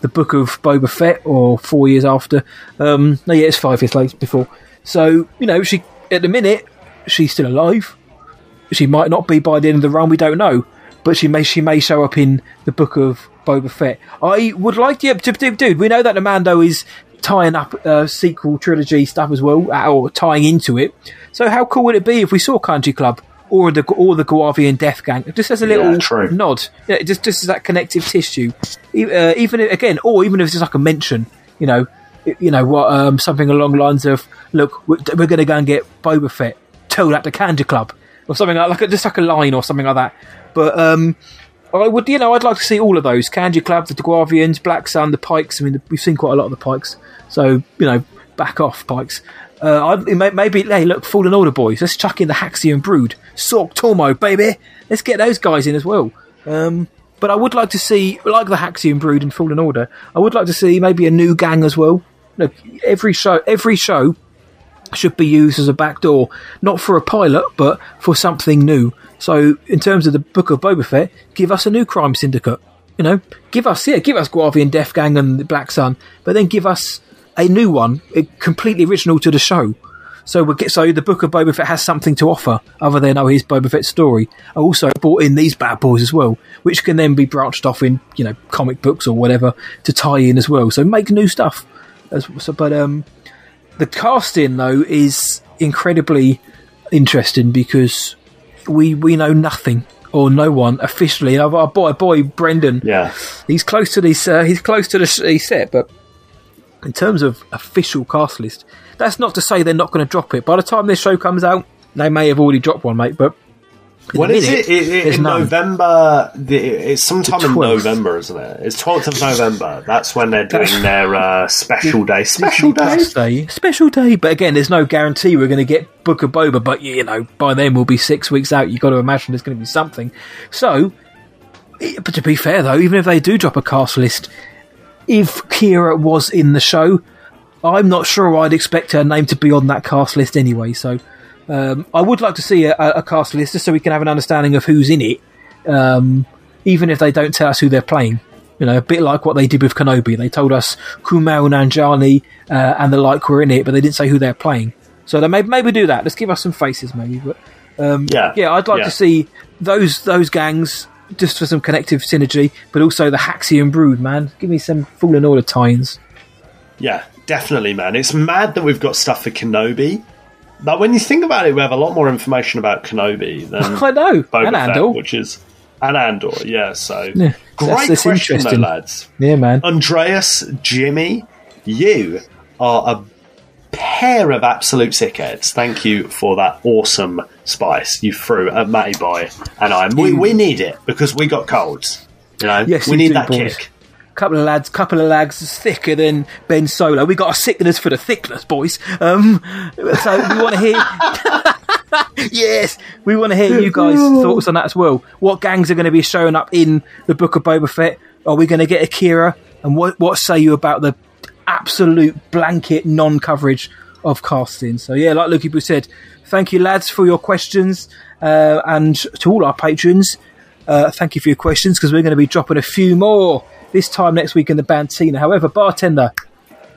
the Book of Boba Fett, or four years after. Um, no, yeah, it's five years later before. So you know, she at the minute she's still alive. She might not be by the end of the run. We don't know, but she may she may show up in the Book of Boba Fett. I would like to, dude. We know that the Mando is tying up uh, sequel trilogy stuff as well, uh, or tying into it. So how cool would it be if we saw Country Club or the or the Guavian Death Gang just as a little
Yeah,
nod, yeah, just just as that connective tissue, uh, even if- again, or even if it's just like a mention, you know, you know what, um, something along the lines of, look, we're, we're going to go and get Boba Fett, tell that to Kanjiklub, or something like, like a, just like a line or something like that. But um, I would, you know, I'd like to see all of those: Kanjiklub, the Deguavians, Black Sun, the Pikes. I mean, we've seen quite a lot of the Pikes, so you know, back off, Pikes. Uh, may- maybe, hey, look, Fallen Order boys. Let's chuck in the Haxian Brood, Sorc Tormo, baby. Let's get those guys in as well. Um, but I would like to see, like the Haxian Brood and Fallen Order, I would like to see maybe a new gang as well. Look, every show, every show should be used as a backdoor, not for a pilot, but for something new. So, in terms of the Book of Boba Fett, give us a new crime syndicate. You know, give us yeah, give us Guavian Death Gang and the Black Sun, but then give us a new one, completely original to the show. So we get so the Book of Boba Fett has something to offer other than oh his Boba Fett story. I also brought in these bad boys as well, which can then be branched off in you know comic books or whatever to tie in as well. So make new stuff. So, but um, the casting though is incredibly interesting because we we know nothing or no one officially. Our, our boy, boy Brendan,
yeah,
he's close to this. Uh, he's close to the set, but in terms of official cast list, that's not to say they're not going to drop it. By the time this show comes out, they may have already dropped one, mate. But
When
a
is
minute,
it? it, it in
none.
November. The, it's sometime
The
in November, isn't it? It's twelfth of November. That's when they're doing their uh, special <laughs> day. Special day.
day, special day. But again, there's no guarantee we're going to get Book of Boba. But you know, by then we'll be six weeks out. You've got to imagine there's going to be something. So, i- but to be fair though, even if they do drop a cast list, if Qi'ra was in the show, I'm not sure I'd expect her name to be on that cast list anyway. So, um, I would like to see a, a cast list just so we can have an understanding of who's in it, um, even if they don't tell us who they're playing. You know, a bit like what they did with Kenobi. They told us Kumail Nanjiani uh, and the like were in it, but they didn't say who they're playing. So they maybe, maybe do that. Let's give us some faces, maybe. But um,
Yeah.
yeah, I'd like
Yeah.
to see those those gangs just for some connective synergy, but also the Haxian Brood, man. Give me some Fallen Order tie-ins.
Yeah, definitely, man. It's mad that we've got stuff for Kenobi. But when you think about it, we have a lot more information about Kenobi than <laughs>
I know,
Boba
and
Fett, which is and Andor. Yeah, so
Yeah,
great
that's- that's
question, though,
interesting.
lads.
Yeah, man.
Andreas, Jimmy, you are a pair of absolute sickheads. Thank you for that awesome spice you threw at Matty Boy and I. We, we mm. need it because we got colds. You know,
Yes,
we need that
boys.
kick.
Couple of lads, couple of lags is thicker than Ben Solo. We got a sickness for the thickness, boys. Um, so we want to hear. <laughs> yes, we want to hear you guys' thoughts on that as well. What gangs are going to be showing up in the Book of Boba Fett? Are we going to get Akira? And what what say you about the absolute blanket non-coverage of casting? So yeah, like Luke Boo said, thank you lads for your questions, uh, and to all our patrons. Uh, thank you for your questions because we're going to be dropping a few more this time next week in the Bantina. However, bartender,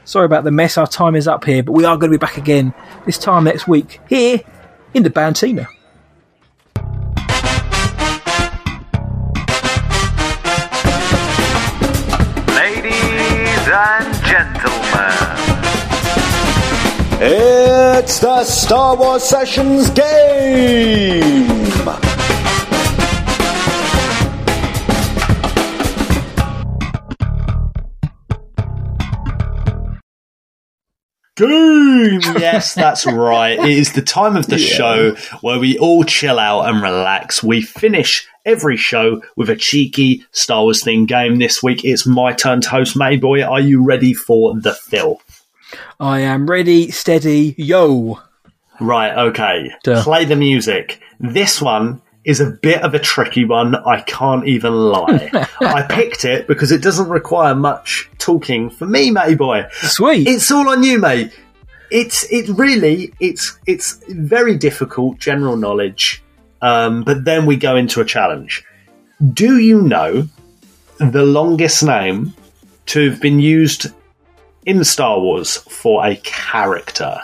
sorry about the mess. Our time is up here, but we are going to be back again this time next week here in the Bantina.
Ladies and gentlemen,
It's the Star Wars Sessions game!
Game! <laughs> Yes, that's right. It is the time of the show where we all chill out and relax. We finish every show with a cheeky Star Wars themed game. This week it's my turn to host Mayboy. Are you ready for the fill?
I am ready, steady, yo.
Right, okay.
Duh.
Play the music. This one is a bit of a tricky one, I can't even lie. <laughs> I picked it because it doesn't require much talking for me, matey boy.
Sweet.
It's all on you, mate. It's it really it's it's very difficult general knowledge. Um, but then we go into a challenge. Do you know the longest name to have been used in Star Wars for a character,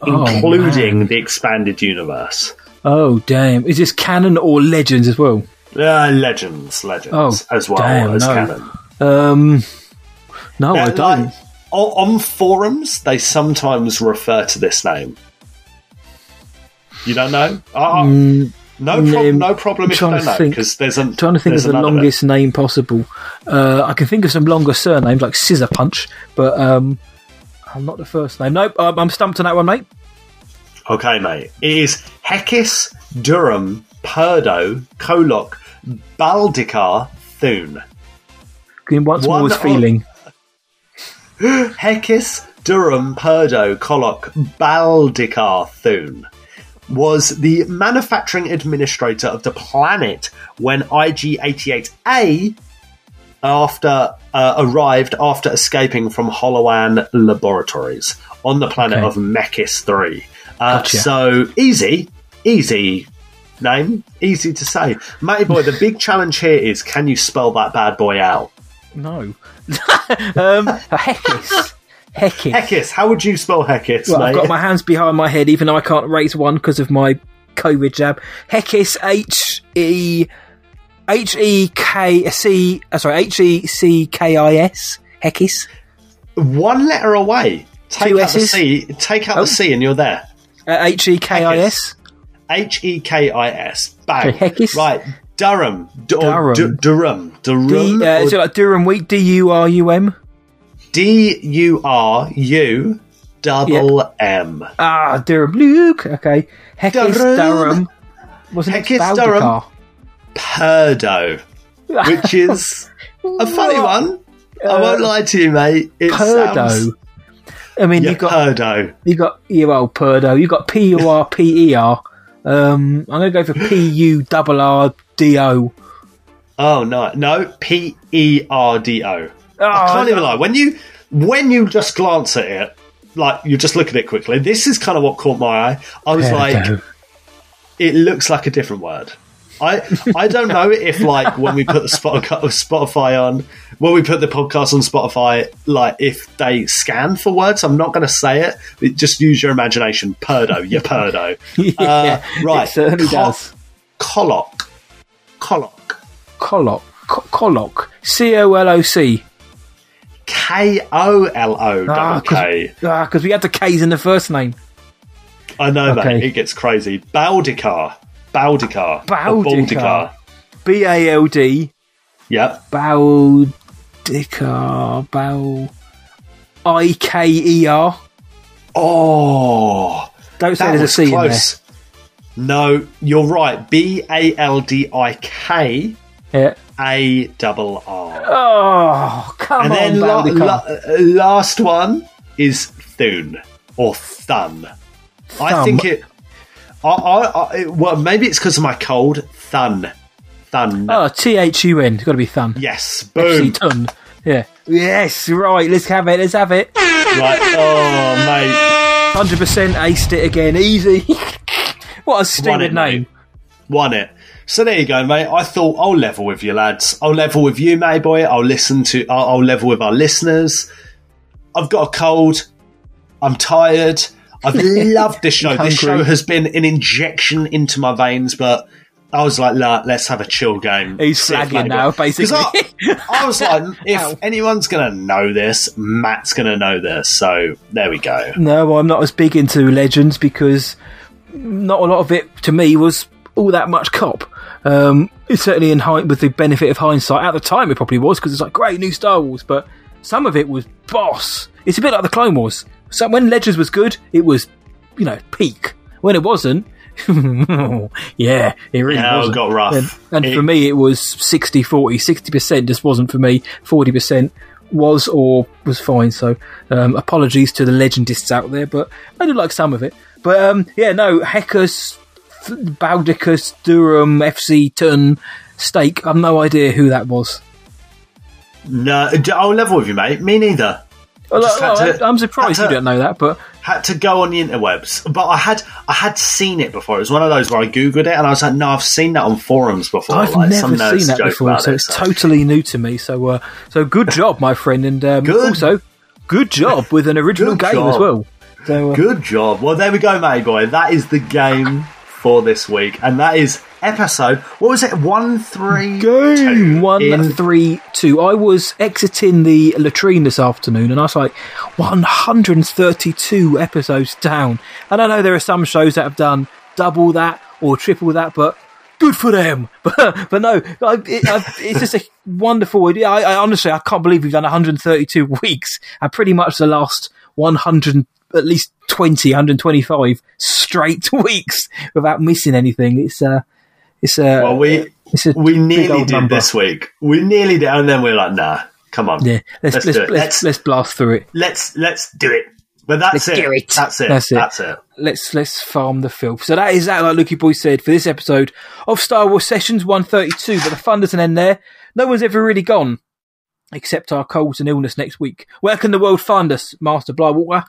Oh,
including
man.
the expanded universe?
Oh, damn. Is this canon or legends as well?
Uh, legends, legends,
Oh,
as well
damn,
as
no.
canon.
Um, no,
Now,
I don't.
like, on, forums, they sometimes refer to this name. You don't know? Uh,
Mm,
no, prob-
um,
no problem
I'm
if you
trying
don't
to
know,
think-
because there's a
trying to think of the
bit.
longest name possible. Uh, I can think of some longer surnames like Scissor Punch, but um, I'm not the first name. Nope, I'm stumped on that one, mate.
Okay, mate. It is Hekis, Durham, Purdo, Kolok, Baldicar, Thune.
Give once more
One
was feeling. <laughs>
Hekis, Durham, Purdo, Kolok, Baldicar, Thune was the manufacturing administrator of the planet when IG-88A after uh, arrived after escaping from Holowan laboratories on the planet
Okay.
of Mechis 3. Uh,
Gotcha.
So easy, easy name, easy to say. Matty boy, the <laughs> big challenge here is can you spell that bad boy out?
No. <laughs> um, Hekis. Hekis.
Hekis, how would you spell Heckis?
Well,
mate?
I've got my hands behind my head, even though I can't raise one because of my COVID jab. Hekis, H E H E K C. uh, Sorry, H E C K I S. Hekis.
One letter away. Take
Two
out the
S's?
C. Take out
Oh.
the C, and you're there.
Uh, H E K I S.
H e k i s. Bang.
Hekis.
Right. Durham. D-
Durham.
D- Durham. Durham.
D, uh,
or
so like Durum Wheat. D U R U M.
D u r u double m.
Ah, Durham Luke. Okay. Hekis
Durham.
Durham. Wasn't it
Durham. Purdo. Which is <laughs> a funny one. I won't lie to you, mate. It
Purdo.
sounds.
I mean,
Yeah,
you got
Purdo.
You've got your old Purdo. You've got P U R P E R. Um, I'm gonna go for P U double R D O.
Oh no, no, P E R D O.
Oh,
I can't even lie. When you when you just glance at it, like you just look at it quickly, this is kind of what caught my eye. I was like, it looks like a different word. I I don't know if like when we put the Spot- Spotify on, when we put the podcast on Spotify, like if they scan for words. I'm not going to say it. but Just use your imagination. Perdo, you perdo. <laughs>
Yeah,
uh, right,
it certainly does.
Colloc, colloc,
Colloc. Co- Colloc. C O L O C.
K O L O
Ah, because we had the K's in the first name.
I know,
Okay.
mate. It gets crazy. Baldicar, Baldicar,
Baldicar. B A L D.
Yep.
Baldicar. Bal. I K E R.
Oh,
Don't say there's a C in
close. No, you're right. B A L D I K
there.
A double R.
Oh, come
and
on, And
then la- la- last one is Thun or Thun. I think it. I, I, I, well, maybe it's because of my cold. Thun, Thun.
Oh, T H U N. It's got to be Thun.
Yes,
FC
boom.
Tun. Yeah. Yes, right. Let's have it. Let's have it.
Right. Oh, mate.
100% aced it again. Easy. <laughs> what a
Won
stupid
it,
name.
mate. Won it. So there you go, mate. I thought I'll level with you, lads. I'll level with you, mate boy. I'll listen to. I'll, I'll level with our listeners. I've got a cold. I'm tired. I've loved this show. This show has been an injection into my veins, but I was like, let's have a chill game.
He's
See if
flagging
Matt-
now, basically.
I, I was like, <laughs> if anyone's going to know this, Matt's going to know this. So there we go.
No, I'm not as big into Legends because not a lot of it to me was all that much cop. Um, it's certainly in hind- with the benefit of hindsight. At the time, it probably was because it's like great new Star Wars, but some of it was boss. It's a bit like the Clone Wars. So when Legends was good, it was you know peak. When it wasn't, <laughs> yeah, it really
got rough.
And, and
It-
for me, it was 60 40. 60% just wasn't for me. 40% was or was fine. So um, apologies to the legendists out there, but I did like some of it. But um, yeah, no, Heckus, Baldicus, Durham, FC Tun, Stake. I've no idea who that was.
No, I'll level with you, mate. Me neither.
Well,
to-
I'm surprised
had
you
to- <laughs>
don't know that, but
had to go on the interwebs, but I had I had seen it before. It was one of those where I googled it and I was like, no, I've seen that on forums before.
I've
like,
never seen that before, so
it,
it's totally new to me. So, uh, so good <laughs> job, my friend, and um, also good job with an original
Good
game as well. So, uh,
Good job. Well, there we go, mate boy. That is the game for this week, and that is episode. What was it? One three
Game one three two. I was exiting the latrine this afternoon, and I was like, 132 episodes down. And I know there are some shows that have done double that or triple that, but good for them. <laughs> But but no, I, it, I, it's just a wonderful idea. I, I honestly I can't believe we've done 132 <laughs> weeks, and pretty much the last 100 at least 20, 125 straight <laughs> weeks without missing anything. It's uh, it's uh,
Well, we
it's a
we nearly did
number.
this week. We nearly did, and then we are like, nah, come on.
Yeah, let's let's
do
let's,
it.
let's,
Let's
blast through it.
let's let's do it. But that's
Let's
it.
do it.
That's it.
That's it.
That's it.
Let's let's farm the filth. So that is that, like Lukey Boy said, for this episode of Star Wars Sessions 132. But the fun doesn't end there. No one's ever really gone, except our colds and illness next week. Where can the world find us, Master Blywater?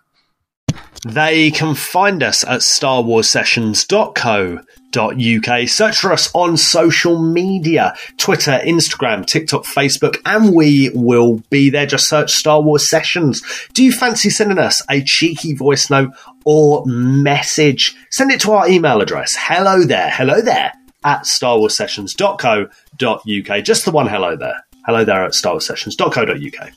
They can find us at starwarsessions.co.uk. Search for us on social media Twitter, Instagram, TikTok, Facebook, and we will be there. Just search Star Wars Sessions. Do you fancy sending us a cheeky voice note or message? Send it to our email address. Hello there. Hello there at starwarsessions.co.uk. Just the one hello there. Hello there at starwarsessions.co.uk.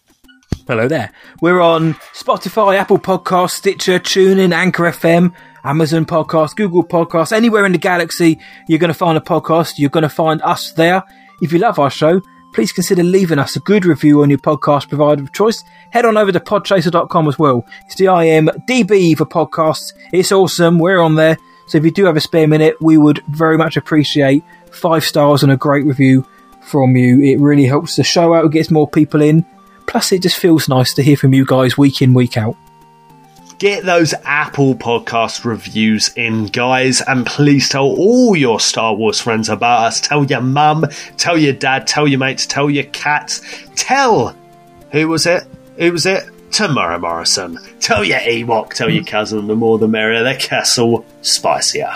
Hello there. We're on Spotify, Apple Podcasts, Stitcher, TuneIn, Anchor FM, Amazon Podcast, Google Podcasts, anywhere in the galaxy you're going to find a podcast. You're going to find us there. If you love our show, please consider leaving us a good review on your podcast provider of choice. Head on over to podchaser.com as well. It's the IMDB for podcasts. It's awesome. We're on there. So if you do have a spare minute, we would very much appreciate five stars and a great review from you. It really helps the show out, it gets more people in. Plus, it just feels nice to hear from you guys week in, week out.
Get those Apple Podcast reviews in, guys, and please tell all your Star Wars friends about us. Tell your mum, tell your dad, tell your mates, tell your cats. Tell who was it? Who was it? Temuera Morrison. Tell your Ewok, tell your cousin. The more the merrier. The castle spicier.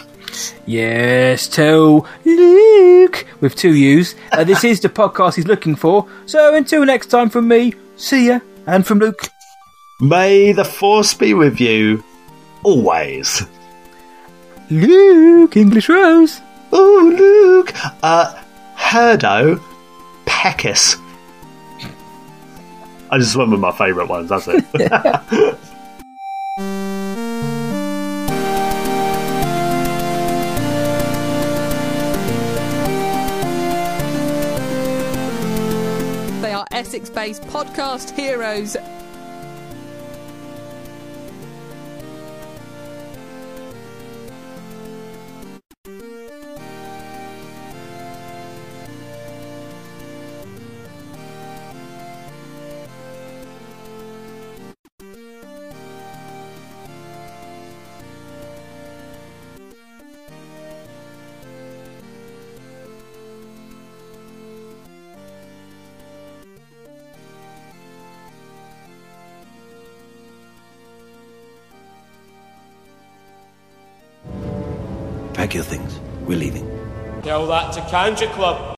Yes, tell Luke with two U's. Uh, this is the podcast he's looking for. So until next time from me, see ya. And from Luke,
May the force be with you always.
Luke, English Rose.
Oh, Luke. Uh, Herdo, Peckus. I just went with my favourite ones, that's it. <laughs> <laughs>
Essex based podcast heroes.
Tell that to Kanjiklub.